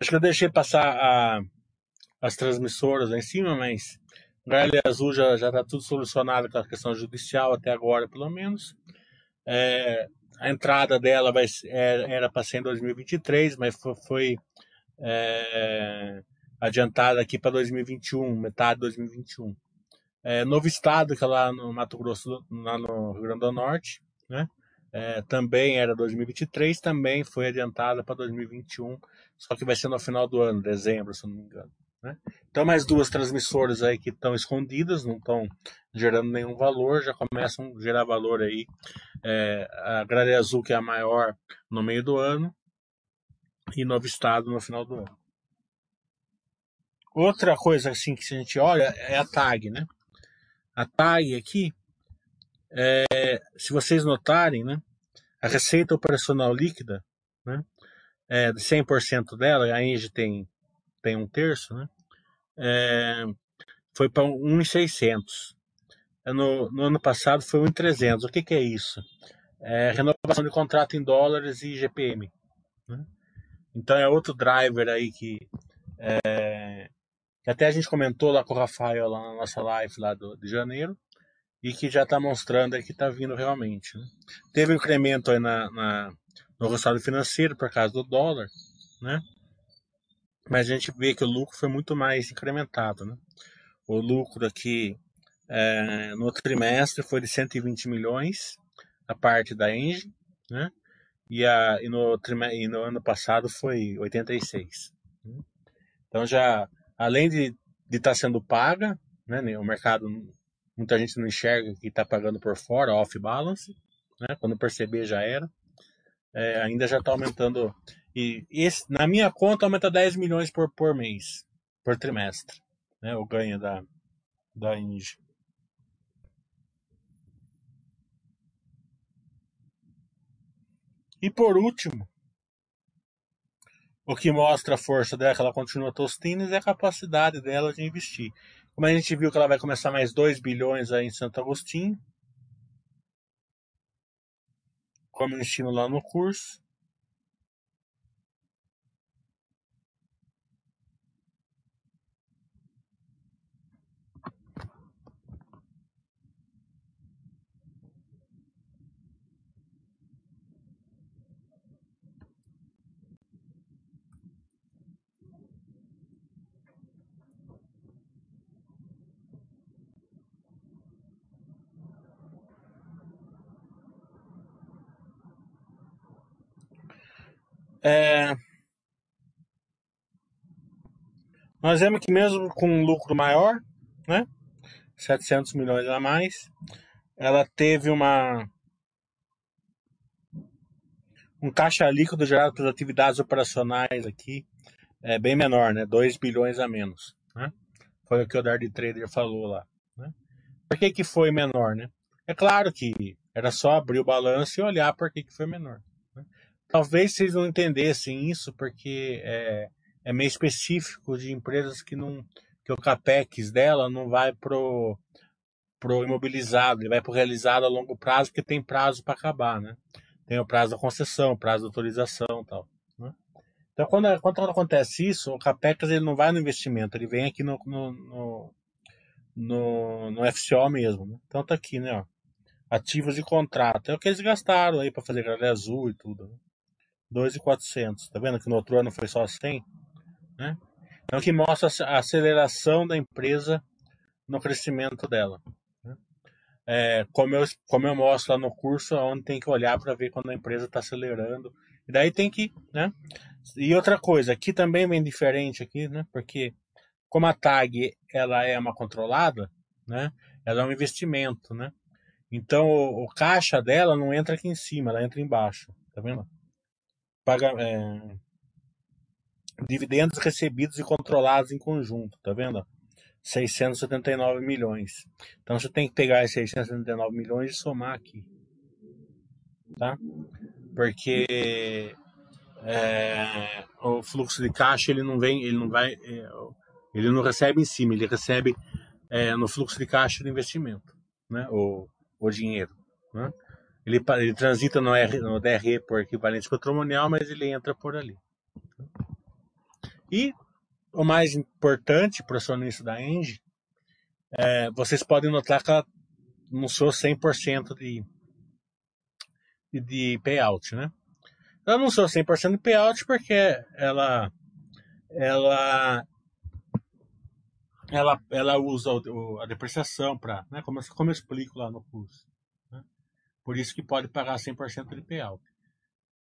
Acho que eu deixei passar a, as transmissoras lá em cima, mas Galha Azul já está tudo solucionado com a questão judicial até agora, pelo menos. É, a entrada dela vai, é, era para ser em 2023, mas foi, foi é, adiantada aqui para 2021, metade de 2021. É, novo estado, que é lá no Mato Grosso, lá no Rio Grande do Norte, né? É, também era 2023, também foi adiantada para 2021, só que vai ser no final do ano, dezembro, se não me engano. Né? Então, mais duas transmissoras aí que estão escondidas, não estão gerando nenhum valor, já começam a gerar valor aí. É, a Gralha Azul, que é a maior no meio do ano, e Novo Estado no final do ano. Outra coisa assim que a gente olha é a tag, né? A tag aqui, é, se vocês notarem, né? A receita operacional líquida, né? É, de 100% dela, a Engie tem, tem um terço, né? É, foi para 1,600. É, no, no ano passado foi 1,300. O que, que é isso? É renovação de contrato em dólares e GPM. Né? Então é outro driver aí que, é, até a gente comentou lá com o Rafael lá na nossa live lá do, de janeiro e que já está mostrando aí que está vindo realmente. Né? Teve um incremento aí na, na, no resultado financeiro por causa do dólar, né? mas a gente vê que o lucro foi muito mais incrementado. Né? O lucro aqui é, no trimestre foi de 120 milhões, a parte da Engie, né? e, a, e, no, e no ano passado foi 86. Né? Então já, além de estar tá sendo paga, né, o mercado, muita gente não enxerga que está pagando por fora, off balance, né, quando perceber já era, é, ainda já está aumentando, e esse, na minha conta aumenta 10 milhões por, por mês, por trimestre, né, o ganho da, da Inge. E por último, o que mostra a força dela, que ela continua tostindo, é a capacidade dela de investir. Como a gente viu que ela vai começar mais 2 bilhões aí em Santo Agostinho, como eu ensino lá no curso, É... Nós vemos que mesmo com um lucro maior, né, 700 milhões a mais, ela teve uma um caixa líquido gerado pelas atividades operacionais aqui é bem menor, né, 2 bilhões a menos, né? Foi o que o Dardy Trader falou lá, né? Por que que foi menor, né? É claro que era só abrir o balanço e olhar por que que foi menor. Talvez vocês não entendessem isso porque é, é meio específico de empresas que não que o capex dela não vai pro pro imobilizado, ele vai pro realizado a longo prazo porque tem prazo para acabar, né? Tem o prazo da concessão, prazo da autorização, tal. Né? Então quando, quando acontece isso, o capex ele não vai no investimento, ele vem aqui no no, no, no, no FCO mesmo. Né? Então tá aqui, né? Ó, ativos de contrato. É o que eles gastaram aí para fazer gralha azul e tudo. Né? 2,400. Tá vendo que no outro ano foi só 100? Né? Então, que mostra a aceleração da empresa no crescimento dela. Né? É, como, eu, como eu mostro lá no curso, onde tem que olhar para ver quando a empresa está acelerando. E daí tem que, né? E outra coisa, aqui também bem diferente aqui, né? Porque como a tag ela é uma controlada, né? Ela é um investimento, né? Então o, o caixa dela não entra aqui em cima, ela entra embaixo, tá vendo? Paga, é, dividendos recebidos e controlados em conjunto, tá vendo? 679 milhões. Então você tem que pegar esses 679 milhões e somar aqui, tá? Porque é, o fluxo de caixa ele não vem, ele não vai, é, ele não recebe em cima, ele recebe é, no fluxo de caixa do investimento, né? O, o dinheiro, né? Ele, ele transita no, R, no DRE por equivalente patrimonial, mas ele entra por ali. E o mais importante para o acionista da Engie, é, vocês podem notar que ela sou 100% de, de, de payout, né? Ela sou 100% de payout porque ela ela ela, ela usa o, a depreciação para, né, como, como eu explico lá no curso. Por isso que pode pagar 100% de payout.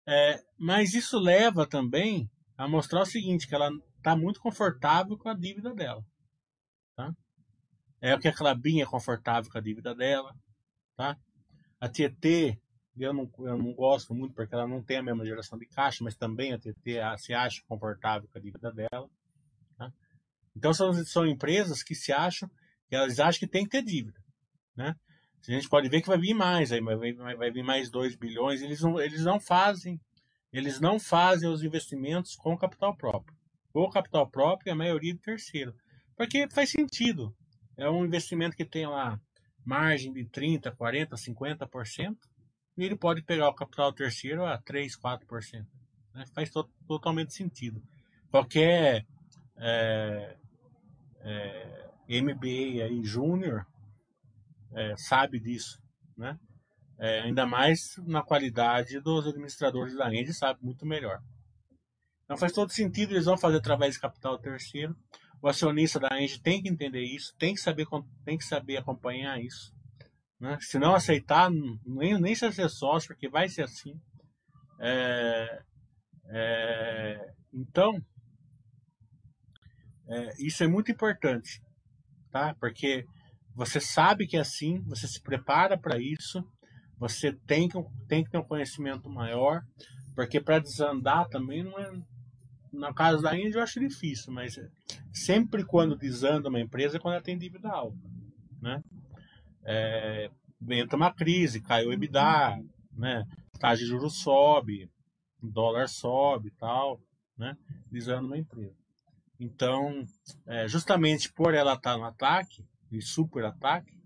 É, mas isso leva também a mostrar o seguinte, que ela está muito confortável com a dívida dela. Tá? É o que a Clabinha é confortável com a dívida dela. Tá? A Tietê, eu não, eu não gosto muito porque ela não tem a mesma geração de caixa, mas também a Tietê se acha confortável com a dívida dela. Tá? Então são, são empresas que se acham, que elas acham que tem que ter dívida. Né? A gente pode ver que vai vir mais, aí vai, vir mais 2 bilhões, eles não, eles não fazem, eles não fazem os investimentos com capital próprio. Ou capital próprio, a maioria de terceiro. Porque faz sentido. É um investimento que tem lá margem de 30, 40, 50%, e ele pode pegar o capital terceiro a 3, 4%. Né? Faz to totalmente sentido. Qualquer é, é, MBA aí, júnior, é, sabe disso, né? É, ainda mais na qualidade dos administradores da rede, sabe muito melhor. Então faz todo sentido, eles vão fazer através de capital terceiro. O acionista da Engie tem que entender isso, tem que saber, tem que saber acompanhar isso. Né? Se não aceitar, nem, nem se ser sócio, porque vai ser assim. É, é, então, é, isso é muito importante, tá? Porque você sabe que é assim, você se prepara para isso, você tem que, tem que ter um conhecimento maior, porque para desandar também não é. Na casa da Índia eu acho difícil, mas sempre quando desanda uma empresa é quando ela tem dívida alta, né? É, entra uma crise, cai o EBITDA, né? Taxa de juros sobe, dólar sobe e tal, né? Desanda uma empresa. Então, é, justamente por ela estar no ataque, e super ataque,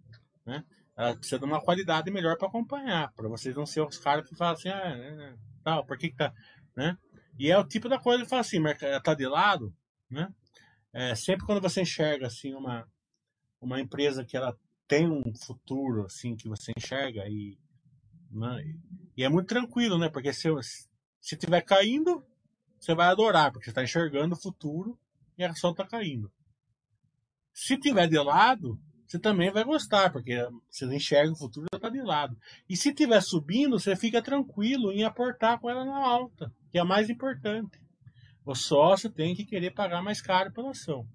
né? Ela precisa de uma qualidade melhor para acompanhar, para vocês não ser os caras que falam assim, ah, né, né, tal, por que, que tá, né? E é o tipo da coisa que fala assim, mas tá de lado, né? É, sempre quando você enxerga assim uma uma empresa que ela tem um futuro assim que você enxerga e né, e é muito tranquilo, né? Porque se se tiver caindo, você vai adorar, porque você está enxergando o futuro e a ação está caindo. Se tiver de lado, você também vai gostar, porque você enxerga o futuro está de lado. E se tiver subindo, você fica tranquilo em aportar com ela na alta, que é a mais importante. O sócio tem que querer pagar mais caro pela ação.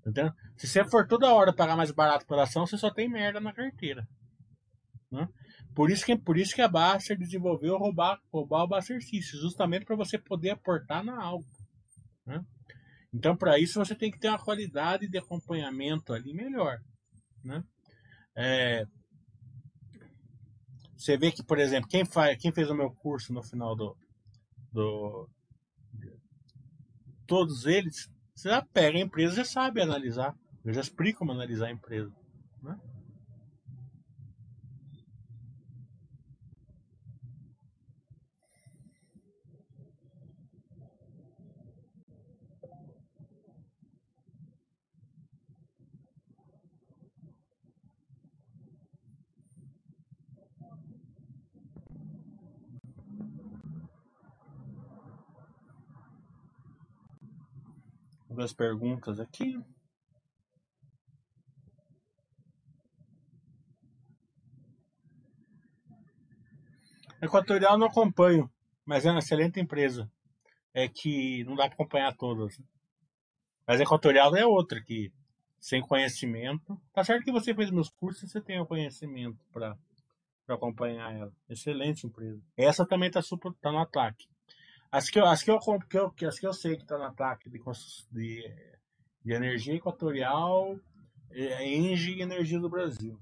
Entendeu? Se você for toda hora pagar mais barato pela ação, você só tem merda na carteira. Né? Por isso que, por isso que a Baster desenvolveu roubar, roubar o Baster justamente para você poder aportar na alta. Né? Então, para isso, você tem que ter uma qualidade de acompanhamento ali melhor. Né? É, você vê que, por exemplo, quem, faz, quem fez o meu curso no final do. do todos eles, você já pega a empresa já sabe analisar. Eu já explico como analisar a empresa. Né? Algumas perguntas aqui. Equatorial não acompanho, mas é uma excelente empresa. É que não dá para acompanhar todas. Mas Equatorial é outra que, sem conhecimento. Tá certo que você fez meus cursos você tem o conhecimento para acompanhar ela. Excelente empresa. Essa também está super tá no ataque. As que eu, as que eu, que eu, as que eu sei que está no ataque de, de, de energia equatorial, é Engie e Energia do Brasil.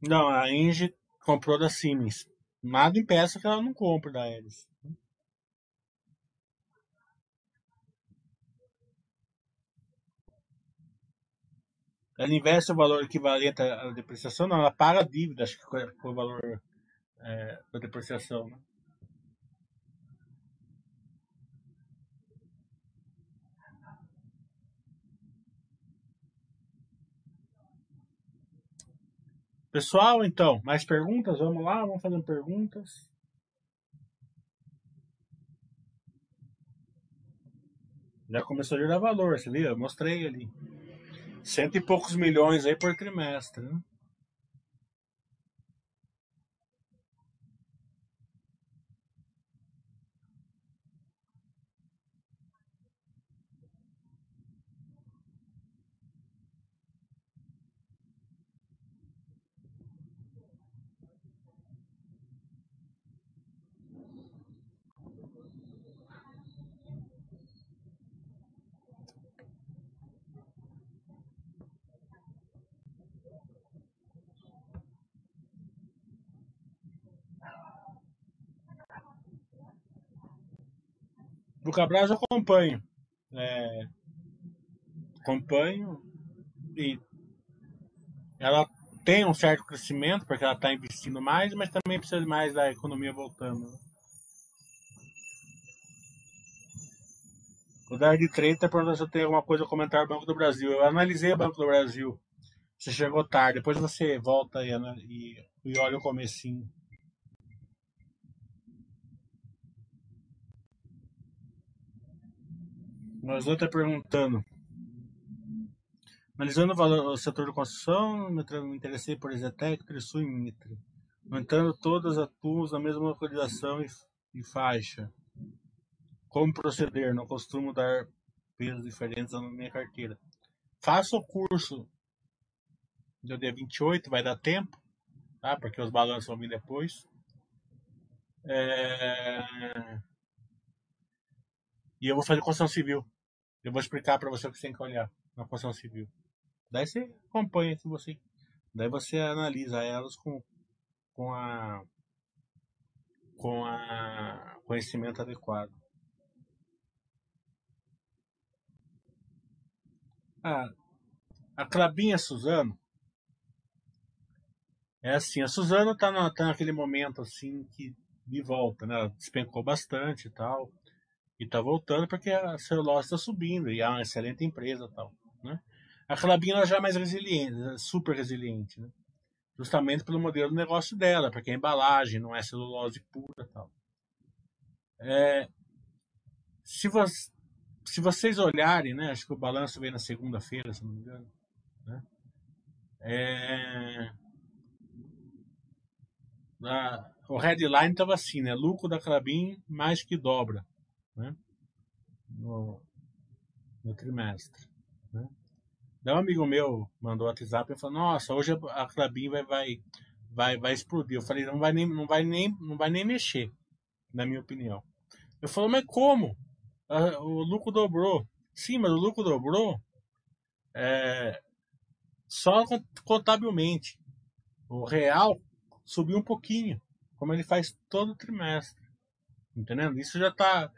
Não, a Engie comprou da Siemens. Nada impeça que ela não compre da Elis. Ela investe o valor equivalente à depreciação, não, ela paga a dívida, acho que foi o valor é, da depreciação. Né? Pessoal, então, mais perguntas? Vamos lá, vamos fazendo perguntas. Já começou a gerar valor, você viu? Eu mostrei ali. Cento e poucos milhões aí por trimestre, né? Do Cabral eu acompanho. É, acompanho e ela tem um certo crescimento porque ela está investindo mais, mas também precisa mais da economia voltando. Né? O Dar de Treta perguntou se eu tenho alguma coisa a comentar do Banco do Brasil. Eu analisei o Banco do Brasil. Você chegou tarde, depois você volta e, e, e olha o comecinho. Mas outra perguntando. Analisando o valor do setor de construção, me interessei por Zetec, Trisul e Mitre. No entanto, todas atuam na mesma localização e, e faixa. Como proceder? Não costumo dar pesos diferentes na minha carteira. Faça o curso do dia 28, vai dar tempo, tá? Porque os balanços vão vir depois. É... E eu vou fazer construção civil. Eu vou explicar para você o que você tem que olhar na construção civil. Daí você acompanha se você. Daí você analisa elas com, com a com a conhecimento adequado. Ah, a Clabinha Suzano é assim, a Suzano tá, na, tá naquele momento assim que de volta, né? Ela despencou bastante e tal. E está voltando porque a celulose está subindo e é uma excelente empresa tal. Né? A Clabina já é mais resiliente, é super resiliente, né? justamente pelo modelo de negócio dela, porque a embalagem não é celulose pura tal. É, se, vo se vocês olharem, né, acho que o balanço veio na segunda-feira, se não me engano, né? É, a, o headline estava assim, né? Lucro da Clabin mais que dobra né? no, no trimestre. Né? Daí um amigo meu mandou WhatsApp e falou, nossa, hoje a Clabin vai, vai, vai, vai explodir. Eu falei, não vai, nem, não, vai nem, não vai nem mexer, na minha opinião. Eu falei, mas como? O lucro dobrou. Sim, mas o lucro dobrou é, só contabilmente. O real subiu um pouquinho, como ele faz todo trimestre. Entendendo? Isso já está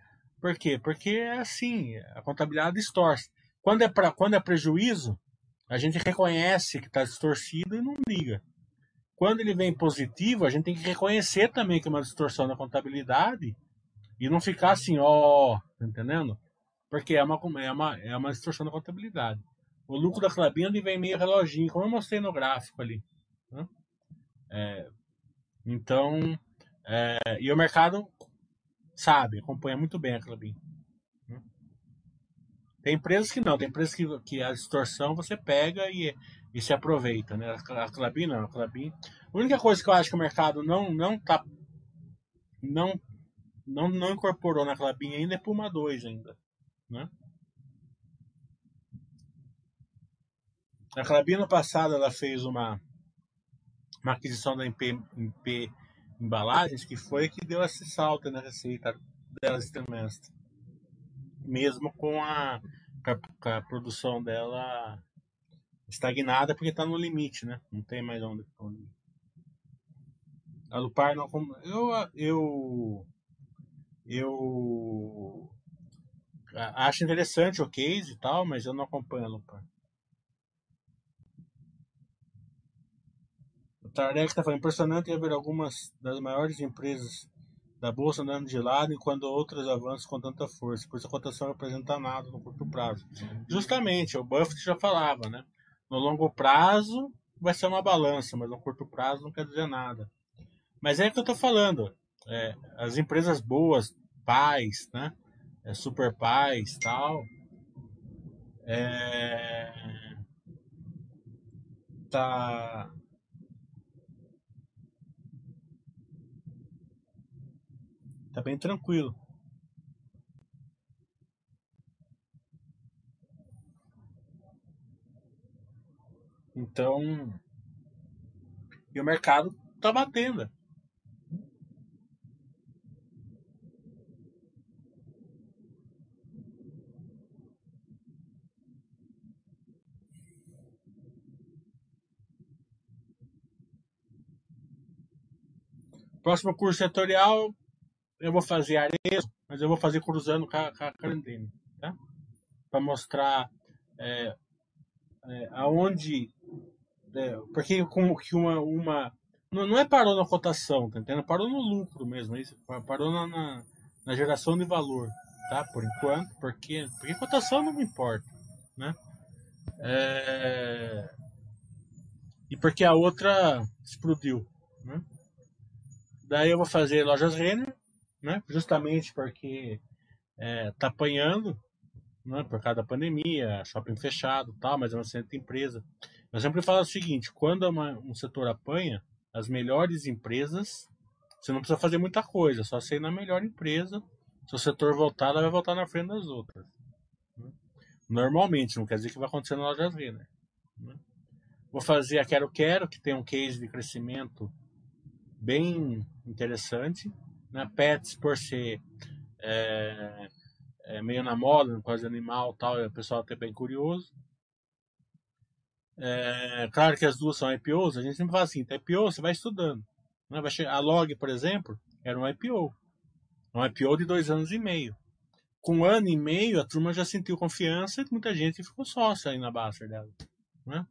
por quê? Porque é assim, a contabilidade distorce. Quando é, pra, quando é prejuízo, a gente reconhece que está distorcido e não liga. Quando ele vem positivo, a gente tem que reconhecer também que é uma distorção na contabilidade e não ficar assim, ó, tá entendendo? Porque é uma, é uma, é uma distorção da contabilidade. O lucro da Clabinha ele vem meio reloginho, como eu mostrei no gráfico ali. Né? É, então, é, e o mercado sabe, acompanha muito bem a Clabin. Tem empresas que não, tem empresas que, que a distorção você pega e, e se aproveita, né? A Clabin não, a Clabin. A única coisa que eu acho que o mercado não não tá não não, não incorporou na Clabin ainda é Puma 2 ainda, né? A Clabin no passado ela fez uma uma aquisição da MP, MP embalagens, que foi que deu esse salto na receita dela esse trimestre. Mesmo com a, com a, produção dela estagnada, porque está no limite, né? Não tem mais onde. onde... A Lupar não. Eu. Eu. Eu. Acho interessante o case e tal, mas eu não acompanho a Lupar. Tarek está falando, impressionante é ver algumas das maiores empresas da bolsa andando de lado, enquanto outras avançam com tanta força, pois a cotação não representa nada no curto prazo. Justamente, o Buffett já falava, né? No longo prazo vai ser uma balança, mas no curto prazo não quer dizer nada. Mas é o que eu estou falando. É, as empresas boas, pais, né? É, super pais, tal. É, tá Tá bem tranquilo. Então, e o mercado tá batendo. Próximo curso setorial eu vou fazer areia, mas eu vou fazer cruzando com a, com a tá? Para mostrar é, é, aonde. É, porque como que uma. uma não, não é parou na cotação, tá entendendo? Parou no lucro mesmo, isso, parou na, na, na, geração de valor, tá? Por enquanto, porque, porque cotação não me importa, né? É, e porque a outra explodiu, né? Daí eu vou fazer lojas Renner, né? justamente porque é, tá apanhando né? por causa da pandemia, shopping fechado tal, mas é uma certa empresa. Eu sempre falo o seguinte, quando uma, um setor apanha, as melhores empresas, você não precisa fazer muita coisa, só ser na melhor empresa. Se o setor voltar, ela vai voltar na frente das outras. Né? Normalmente, não quer dizer que vai acontecer na loja Renner. Né? Vou fazer a Quero Quero, que tem um case de crescimento bem interessante. Né? Pets, por ser é, é meio na moda, quase animal tal, o pessoal até bem curioso. É, claro que as duas são IPOs, a gente sempre fala assim, tá IPO, você vai estudando. Né? Vai chegar, a Log, por exemplo, era um IPO. Um IPO de dois anos e meio. Com um ano e meio, a turma já sentiu confiança e muita gente ficou sócia aí na Baster dela. Né?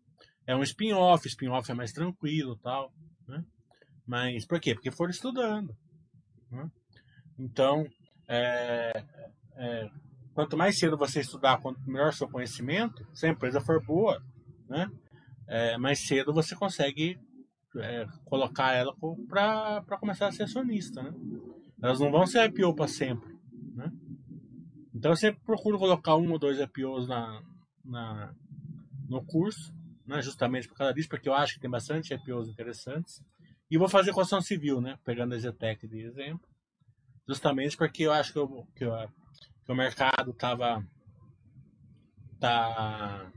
É um spin-off, spin-off é mais tranquilo tal. Né? Mas por quê? Porque foram estudando. Né? Então, é, é, quanto mais cedo você estudar, quanto melhor seu conhecimento, se a empresa for boa, né? É, mais cedo você consegue é, colocar ela para começar a ser acionista, né? Elas não vão ser IPO para sempre, né? Então eu sempre procuro colocar um ou dois IPOs na, na, no curso, né? justamente por causa disso, porque eu acho que tem bastante IPOs interessantes. E vou fazer construção civil, né? Pegando a Zetec de exemplo. Justamente porque eu acho que, eu, que, eu, que o mercado estava tá,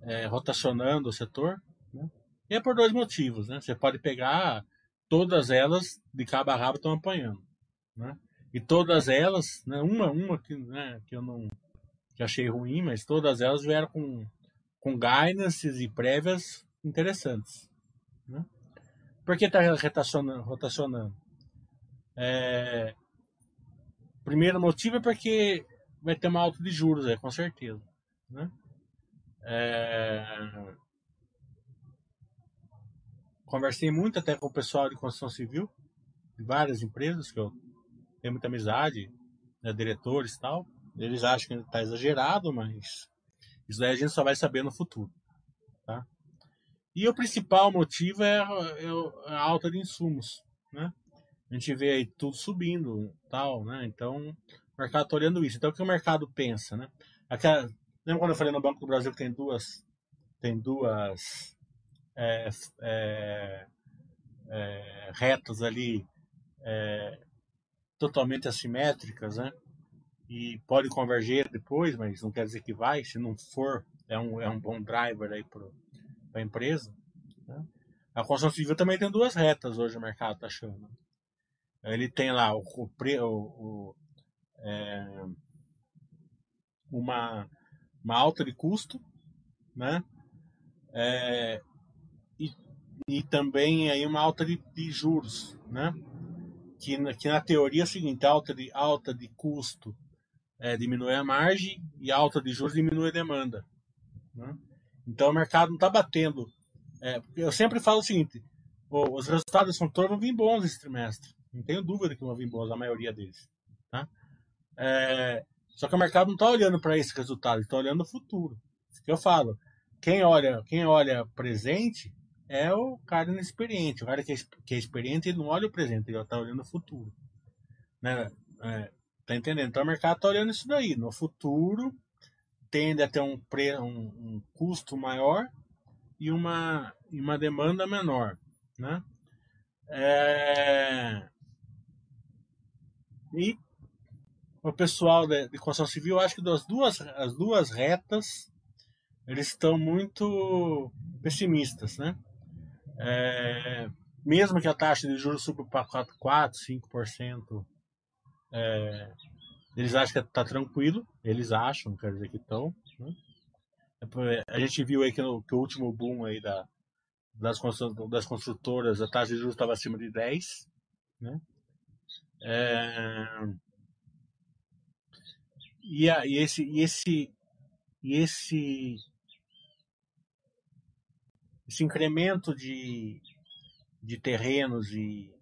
é, rotacionando o setor. Né? E é por dois motivos, né? Você pode pegar todas elas de cabo a rabo estão apanhando, né? E todas elas, né, uma, uma que, né, que eu não que achei ruim, mas todas elas vieram com, com guidances e prévias interessantes. Né? Por que está rotacionando? rotacionando? É, primeiro motivo é porque vai ter uma alta de juros, é, com certeza. Né? É, conversei muito até com o pessoal de construção civil, de várias empresas que eu tenho muita amizade, né, diretores e tal. Eles acham que está exagerado, mas isso daí a gente só vai saber no futuro. Tá? E o principal motivo é, é a alta de insumos, né? A gente vê aí tudo subindo, tal, né? Então, o mercado está olhando isso. Então, o que o mercado pensa, né? Aquela, lembra quando eu falei no Banco do Brasil que tem duas, tem duas é, é, é, retas ali é, totalmente assimétricas, né? E pode converger depois, mas não quer dizer que vai. Se não for, é um, é um bom driver aí para a empresa. Né? A construção civil também tem duas retas hoje o mercado está achando. Ele tem lá o, o, o é, uma, uma alta de custo, né? É, e, e também aí uma alta de, de juros, né? Que, que na teoria é o seguinte, alta de, alta de custo é, diminui a margem e alta de juros diminui a demanda. Né? Então o mercado não está batendo. É, eu sempre falo o seguinte: os resultados são todos vão bons esse trimestre. Não tenho dúvida que vão vir bons, a maioria deles. Tá? É, só que o mercado não está olhando para esse resultado, está olhando o futuro. Isso que eu falo. Quem olha, quem olha presente é o cara inexperiente. O cara que é, que é experiente, ele não olha o presente, ele está olhando o futuro. Né? É, tá entendendo? Então o mercado está olhando isso daí. No futuro, tende a ter um, pre, um, um custo maior e uma, e uma demanda menor. Né? É, E o pessoal de, de construção civil, acho que das duas, as duas retas, eles estão muito pessimistas. Né? É, mesmo que a taxa de juros suba para 4, 4 5%, é, eles acham que está tranquilo, eles acham, quer dizer que estão. Né? A gente viu aí que, no, que o último boom aí da, das, das construtoras, a taxa de juros estava acima de 10. Né? É, e, a- e esse, e esse, e esse, esse incremento de, de terrenos e,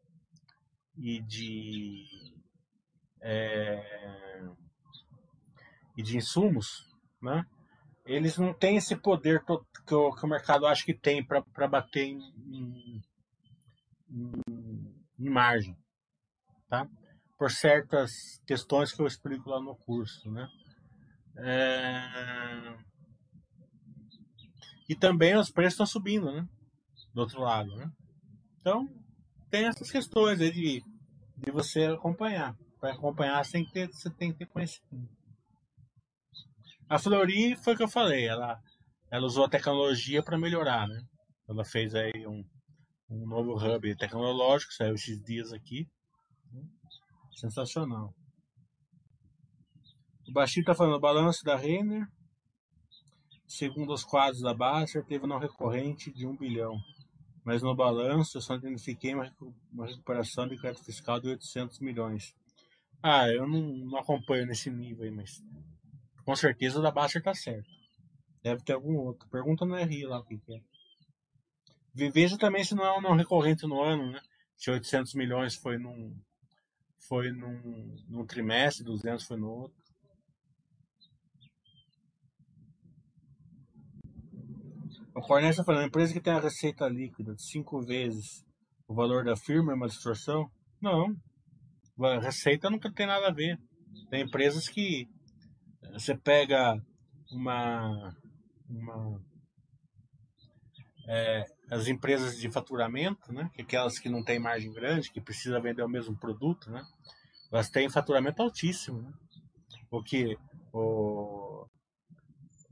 e de é, e de insumos, né? Eles não têm esse poder que o, que o mercado acha que tem para bater em, em, em- em margem, tá? Por certas questões que eu explico lá no curso, né? É, E também os preços estão subindo, né? Do outro lado, né? Então, tem essas questões aí de, de você acompanhar. Para acompanhar, você tem, que ter, você tem que ter conhecimento. A Flori foi o que eu falei, ela, ela usou a tecnologia para melhorar, né? Ela fez aí um, um novo hub tecnológico, saiu esses dias aqui. Sensacional. O Baixinho está falando, balanço da Renner, segundo os quadros da Baster, teve não recorrente de 1 bilhão. Mas no balanço eu só identifiquei uma recuperação de crédito fiscal de 800 milhões. Ah, eu não, não acompanho nesse nível aí, mas com certeza o da Baster tá certo. Deve ter algum outro. Pergunta no RI lá o que, que é. Ve- Veja também se não é um não recorrente no ano, né? Se 800 milhões foi num, foi num, num trimestre, 200 foi no outro. O Cornélio está falando, empresa que tem a receita líquida de cinco vezes o valor da firma é uma distorção? Não. Receita nunca tem nada a ver. Tem empresas que eh, você pega uma, uma é, as empresas de faturamento, né, que aquelas que não têm margem grande, que precisa vender o mesmo produto, né, elas têm faturamento altíssimo. Né, porque o,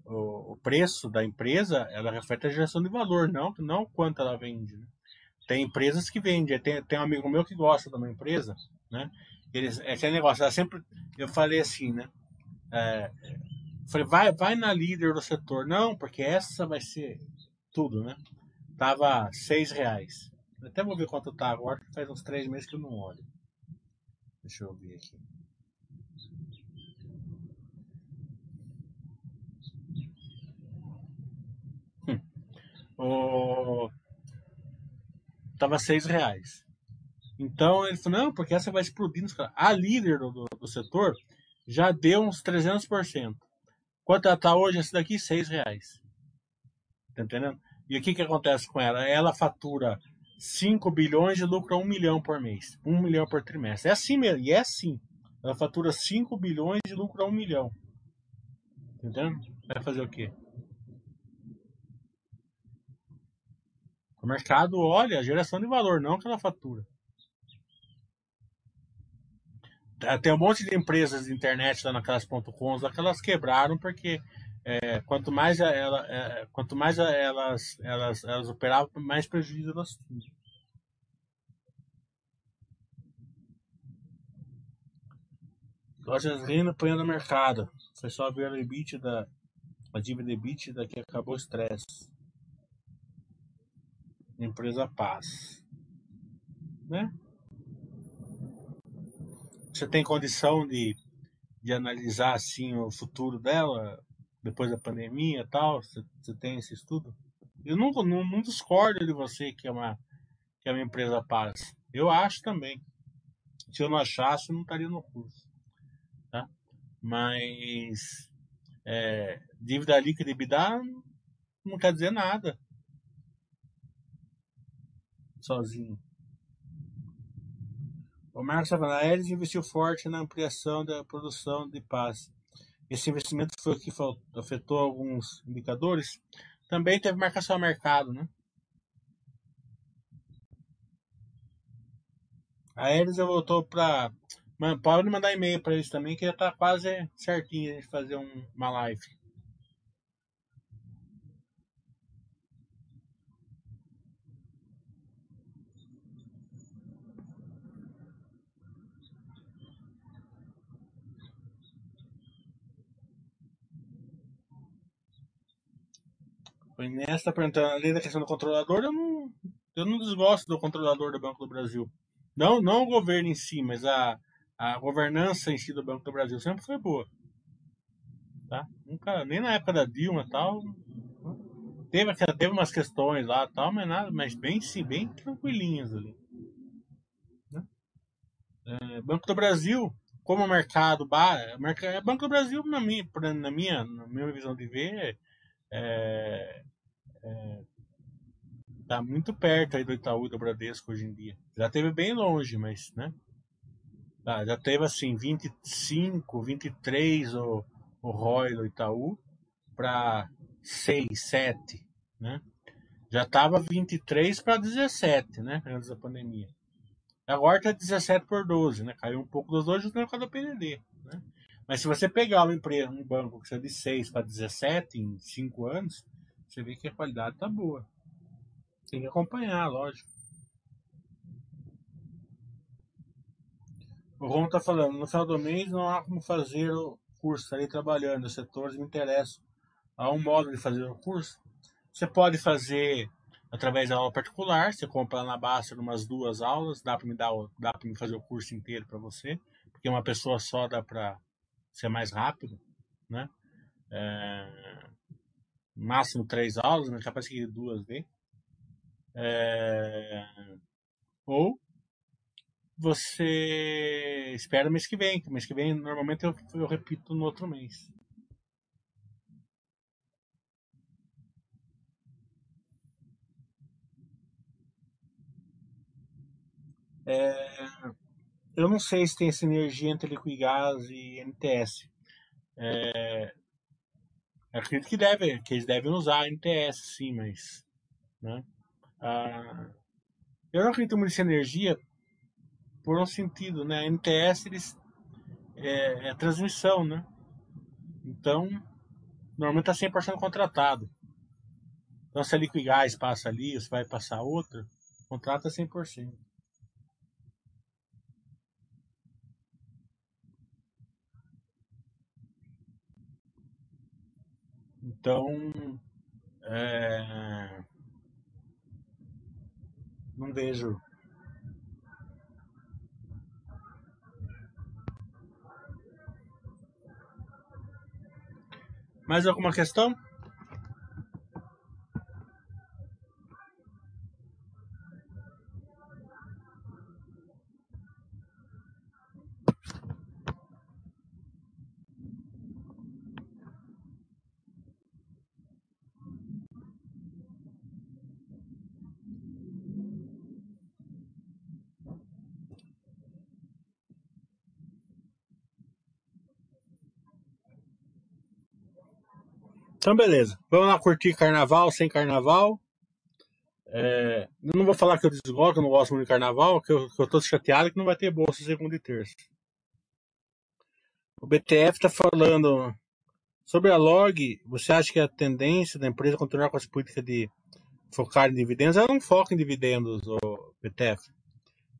o, o preço da empresa ela reflete a geração de valor, não, não quanto ela vende. Né. Tem empresas que vendem. Tem, tem um amigo meu que gosta de uma empresa, né? Eles, aquele negócio, ela sempre. Eu falei assim, né? É, falei, vai, vai na líder do setor. Não, porque essa vai ser tudo, né? Tava seis reais. Até vou ver quanto tá agora, faz uns três meses que eu não olho. Deixa eu ver aqui. Hum. O... Tava seis reais. Então ele falou, não, porque essa vai explodir nos caras. A líder do, do, setor já deu uns 300%. Quanto ela tá hoje? Essa daqui, seis reais. Tá entendendo? E o que que acontece com ela? Ela fatura 5 bilhões e lucra 1 milhão por mês. 1 milhão por trimestre. É assim mesmo, e é assim. Ela fatura 5 bilhões e lucra 1 milhão. Tá entendendo? Vai fazer o quê? O mercado olha a geração de valor, não que ela fatura. Tem um monte de empresas de internet lá naquelas .com, lá que elas quebraram porque é, quanto mais ela, é, quanto mais elas, elas, elas operavam, mais prejuízo elas tinham. Lojas Rino põe no mercado. Foi só ver a EBITDA, a dívida EBITDA que acabou o estresse. Empresa Paz. Né? Você tem condição de, de analisar assim o futuro dela depois da pandemia e tal? Você, você tem esse estudo? Eu não, não, não discordo de você que é uma que é uma empresa paz. Eu acho também. Se eu não achasse, eu não estaria no curso. Tá? Mas é, dívida líquida e EBITDA não quer dizer nada. Sozinho. O Marcos está falando, a Aeres investiu forte na ampliação da produção de paz. Esse investimento foi o que afetou alguns indicadores. Também teve marcação a mercado, né? A já voltou para. Pode mandar e-mail para eles também, que já está quase certinho a gente fazer um, uma live. O Inés está perguntando, além da questão do controlador, eu não, eu não desgosto do controlador do Banco do Brasil. Não, não o governo em si, mas a, a governança em si do Banco do Brasil sempre foi boa. Tá? Nunca, nem na época da Dilma tal. Teve, teve umas questões lá tal, mas nada, mas bem sim, bem tranquilinhas ali. Né? É, Banco do Brasil, como mercado, Banco do Brasil, na minha, na minha, na minha visão de ver, é, é, tá muito perto aí do Itaú e do Bradesco hoje em dia. Já teve bem longe, mas, né? Tá, já teve assim 25, 23 o, o ROI do Itaú para 6, 7, né? Já tava 23 para 17, né? Antes da pandemia. Agora tá 17 por 12, né? Caiu um pouco dos dois justamente por causa do PDD, né? Mas se você pegar uma empresa, um banco que seja de 6 para 17 em 5 anos, você vê que a qualidade tá boa. Tem que acompanhar, lógico. O Ron tá falando, no final do mês não há como fazer o curso, estarei trabalhando, os setores me interessam. Há um modo de fazer o curso. Você pode fazer através da aula particular, você compra na Basta umas duas aulas, dá para me dar, dá para me fazer o curso inteiro para você, porque uma pessoa só dá para ser mais rápido, né? É, máximo três aulas, mas capaz que duas vezes. É, ou você espera mês que vem, que mês que vem normalmente eu, eu repito no outro mês. É, eu não sei se tem sinergia entre Liquigás e NTS. É, acredito que deve, que eles devem usar NTS, sim, mas né? Ah, eu não acredito muito em sinergia por um sentido, né? A NTS eles, é, é transmissão, né? Então, normalmente está 100% contratado. Então, se a Liquigás passa ali, você vai passar outra, contrata 100%. Então, é, não vejo. Mais alguma questão? Então, beleza. Vamos lá curtir carnaval sem carnaval. É, não vou falar que eu desgosto, que eu não gosto muito de carnaval, que eu, que eu tô chateado que não vai ter bolsa segunda e terça. O BTF está falando sobre a log. Você acha que a tendência da empresa é continuar com essa política de focar em dividendos? Ela não foca em dividendos, o BTF.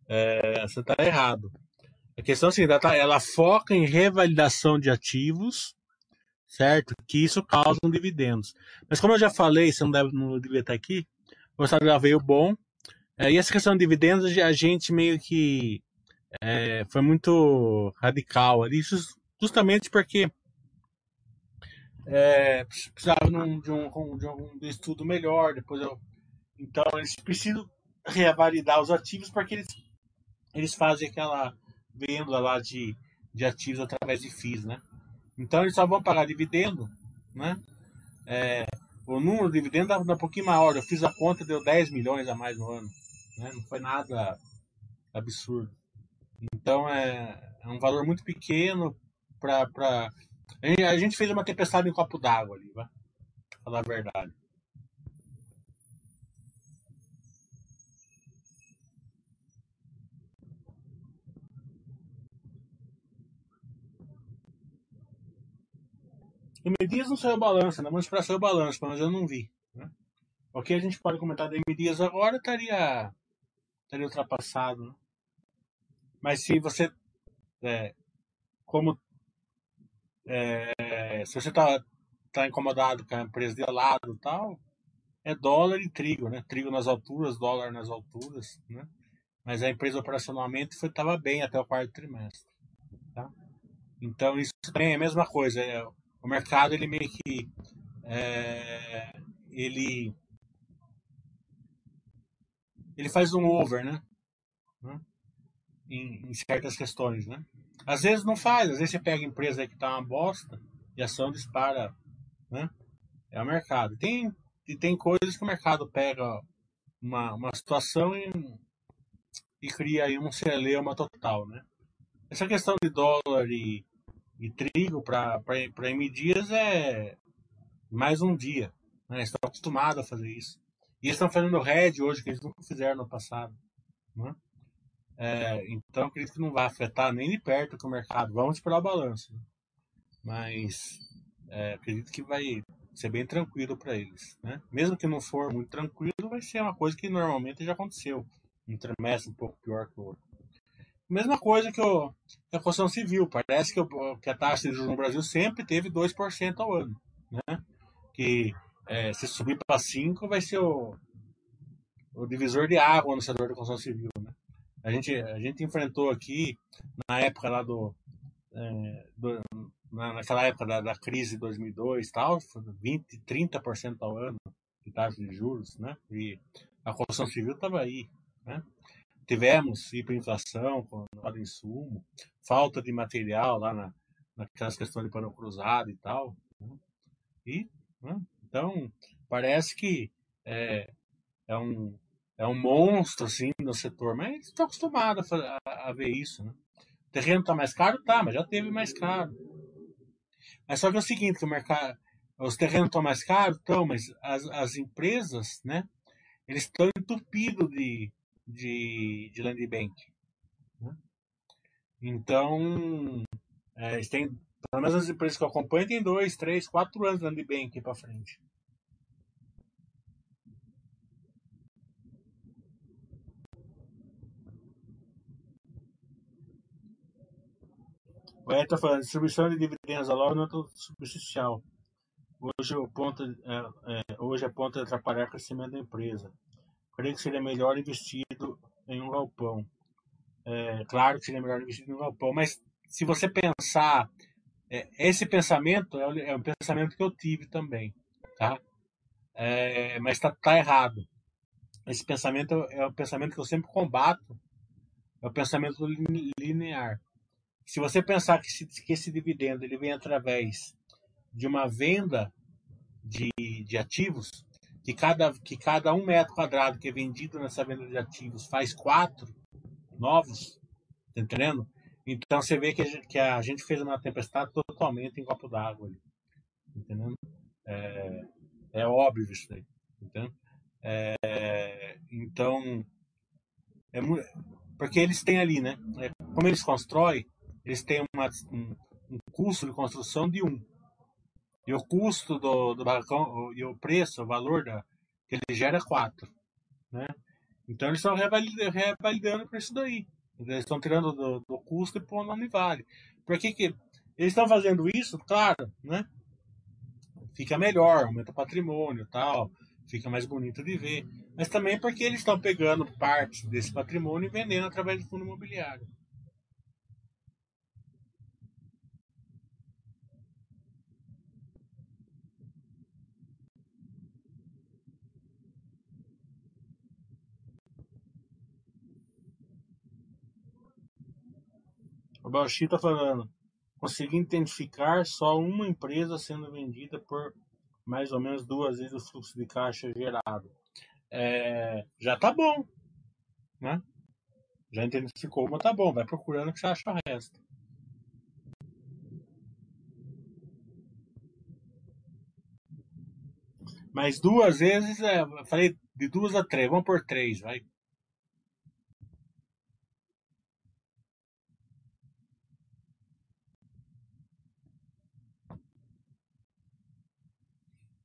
É, você está errado. A questão é assim, ela, tá, ela foca em revalidação de ativos certo? Que isso causa um dividendos. Mas como eu já falei, você não, deve, não devia estar aqui, o já veio bom. É, e essa questão de dividendos, a gente meio que é, foi muito radical ali, justamente porque é, precisava de um, de, um, de um estudo melhor. Depois eu, então, eles precisam. revalidar os ativos porque eles, eles fazem aquela venda lá de, de ativos através de FIIs, né? Então eles só vão pagar dividendo, né? É, o número de dividendo dá um pouquinho maior. Eu fiz a conta, deu 10 milhões a mais no ano. Né? Não foi nada absurdo. Então é, é um valor muito pequeno para. Pra... A gente fez uma tempestade em copo d'água ali, vai? Falar a verdade. M Dias não saiu o balanço, né? Vamos para sair o balanço, mas eu não vi. Né? O que a gente pode comentar da M Dias agora estaria, estaria ultrapassado. Né? Mas se você, é, como, é, se você está tá incomodado com a empresa de lado e tal, é dólar e trigo, né? Trigo nas alturas, dólar nas alturas, né? Mas a empresa operacionalmente estava bem até o quarto trimestre, tá? Então isso também é a mesma coisa. É, o mercado ele meio que é, ele ele faz um over, né? Em, em, certas questões, né? Às vezes não faz, às vezes você pega empresa que tá uma bosta e a ação dispara, né? É o mercado. Tem e tem coisas que o mercado pega uma, uma situação e, e cria aí um celeuma total, né? Essa questão de dólar e, e trigo para M Dias é mais um dia. Né? Eles estão acostumados a fazer isso. E eles estão fazendo red hoje, que eles nunca fizeram no passado. Né? É, então, acredito que não vai afetar nem de perto o mercado. Vamos esperar o balanço. Né? Mas é, acredito que vai ser bem tranquilo para eles. Né? Mesmo que não for muito tranquilo, vai ser uma coisa que normalmente já aconteceu. Um trimestre um pouco pior que o outro. Mesma coisa que, o, que a construção civil. Parece que, o, que, a taxa de juros no Brasil sempre teve 2% ao ano. Né? Que é, se subir para 5% vai ser o, o divisor de água no setor da construção civil. Né? A, gente, a gente enfrentou aqui, na época lá do. É, do naquela época da, da crise de 2002 tal, 20, 30% ao ano de taxa de juros, né? E a construção civil estava aí, né? Tivemos hiperinflação com o insumo, falta de material lá na, naquelas questões de pano cruzado e tal. Né? E, né? então, parece que é, é, um, é um monstro assim no setor, mas estou acostumado a, a, a, ver isso. Né? O terreno está mais caro? Tá, mas já teve mais caro. Mas só que é o seguinte, o mercado, os terrenos estão mais caros, estão, mas as, as empresas, né, eles estão entupidos de, de, de land bank. Né? Então, é, tem, pelo menos as empresas que eu acompanho, tem dois, três, quatro anos de land bank para frente. O Ed está falando, distribuição de dividendos a não é substancial. Hoje, o ponto, é, é, hoje é ponto de atrapalhar o crescimento da empresa. Creio que seria melhor investido em um galpão. É, claro que seria melhor investir em um galpão, mas se você pensar, é, esse pensamento é, é, um pensamento que eu tive também, tá? É, mas está tá errado. Esse pensamento é o pensamento que eu sempre combato, é o pensamento linear. Se você pensar que, que esse dividendo ele vem através de uma venda de, de ativos, que cada, que cada um metro quadrado que é vendido nessa venda de ativos faz quatro novos, tá entendendo? Então você vê que a gente, que a gente fez uma tempestade totalmente em copo d'água ali, entendendo? É, é óbvio isso daí, entendeu? É, então, é, porque eles têm ali, né? É, como eles constroem, eles têm uma, um, um custo de construção de um. E o custo do, do balcão, e o preço, o valor da, que ele gera é 4. Né? Então eles estão revalidando, revalidando preço daí. Eles estão tirando do, do custo e pondo onde vale. Por que, que eles estão fazendo isso? Claro, né? Fica melhor, aumenta o patrimônio tal, fica mais bonito de ver. Mas também porque eles estão pegando partes desse patrimônio e vendendo através do fundo imobiliário. O Bauchi está falando. Consegui identificar só uma empresa sendo vendida por mais ou menos duas vezes o fluxo de caixa gerado. É, já tá bom, né? Já identificou uma, tá bom. Vai procurando que você acha o resto. Mas duas vezes, é, falei de duas a três, vamos por três, vai.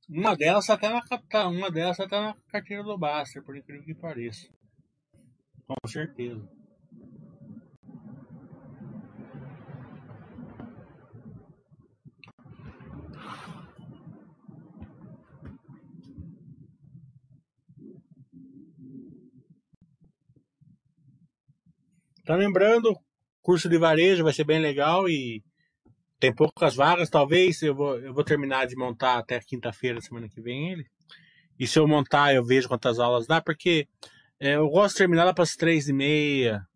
Uma delas até na capital, uma delas até na carteira do Baster, por incrível que pareça. Com certeza. Tá lembrando, curso de varejo vai ser bem legal e tem poucas vagas, talvez eu vou, eu vou terminar de montar até quinta-feira, semana que vem ele. E se eu montar, eu vejo quantas aulas dá, porque é, eu gosto de terminar para as três e meia,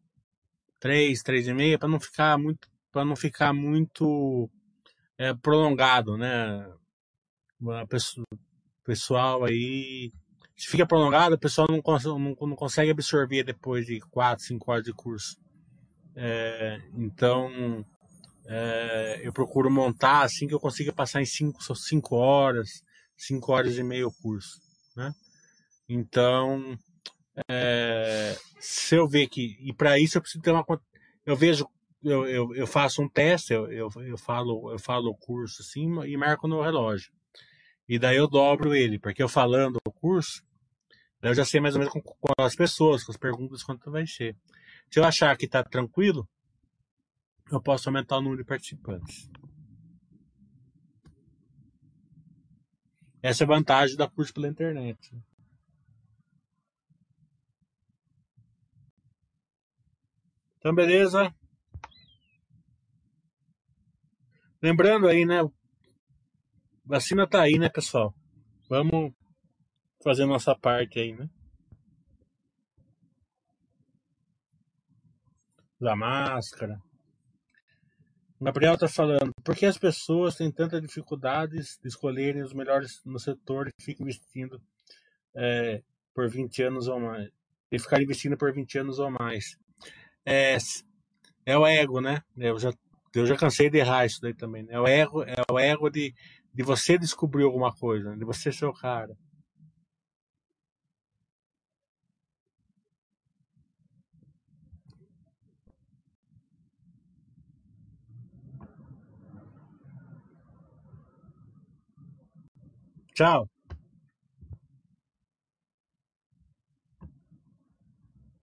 três, três e meia, para não ficar muito, para não ficar muito é, prolongado, né? Pessoal aí se fica prolongado, o pessoal não, não, não consegue absorver depois de 4, 5 horas de curso. É, então, é, eu procuro montar assim que eu consiga passar em 5 cinco, horas, 5 horas e meio o curso. Né? Então, é, se eu ver que. E para isso eu preciso ter uma. Eu vejo. Eu, eu, eu faço um teste, eu, eu, eu, falo, eu falo o curso assim e marco no relógio. E daí eu dobro ele, porque eu falando o curso, eu já sei mais ou menos com, com as pessoas, com as perguntas, quanto vai ser. Se eu achar que está tranquilo, eu posso aumentar o número de participantes. Essa é a vantagem da curso pela internet. Então, beleza. Lembrando aí, né? Vacina tá aí, né, pessoal? Vamos fazer nossa parte aí, né? Da máscara. Gabriel está falando, por que as pessoas têm tantas dificuldades de escolherem os melhores no setor e ficam investindo é, por 20 anos ou mais? E ficar investindo por 20 anos ou mais. É, é o ego, né? Eu já, eu já cansei de errar isso daí também. Né? É o ego, é o ego de, de você descobrir alguma coisa, de você ser o cara. Ciao.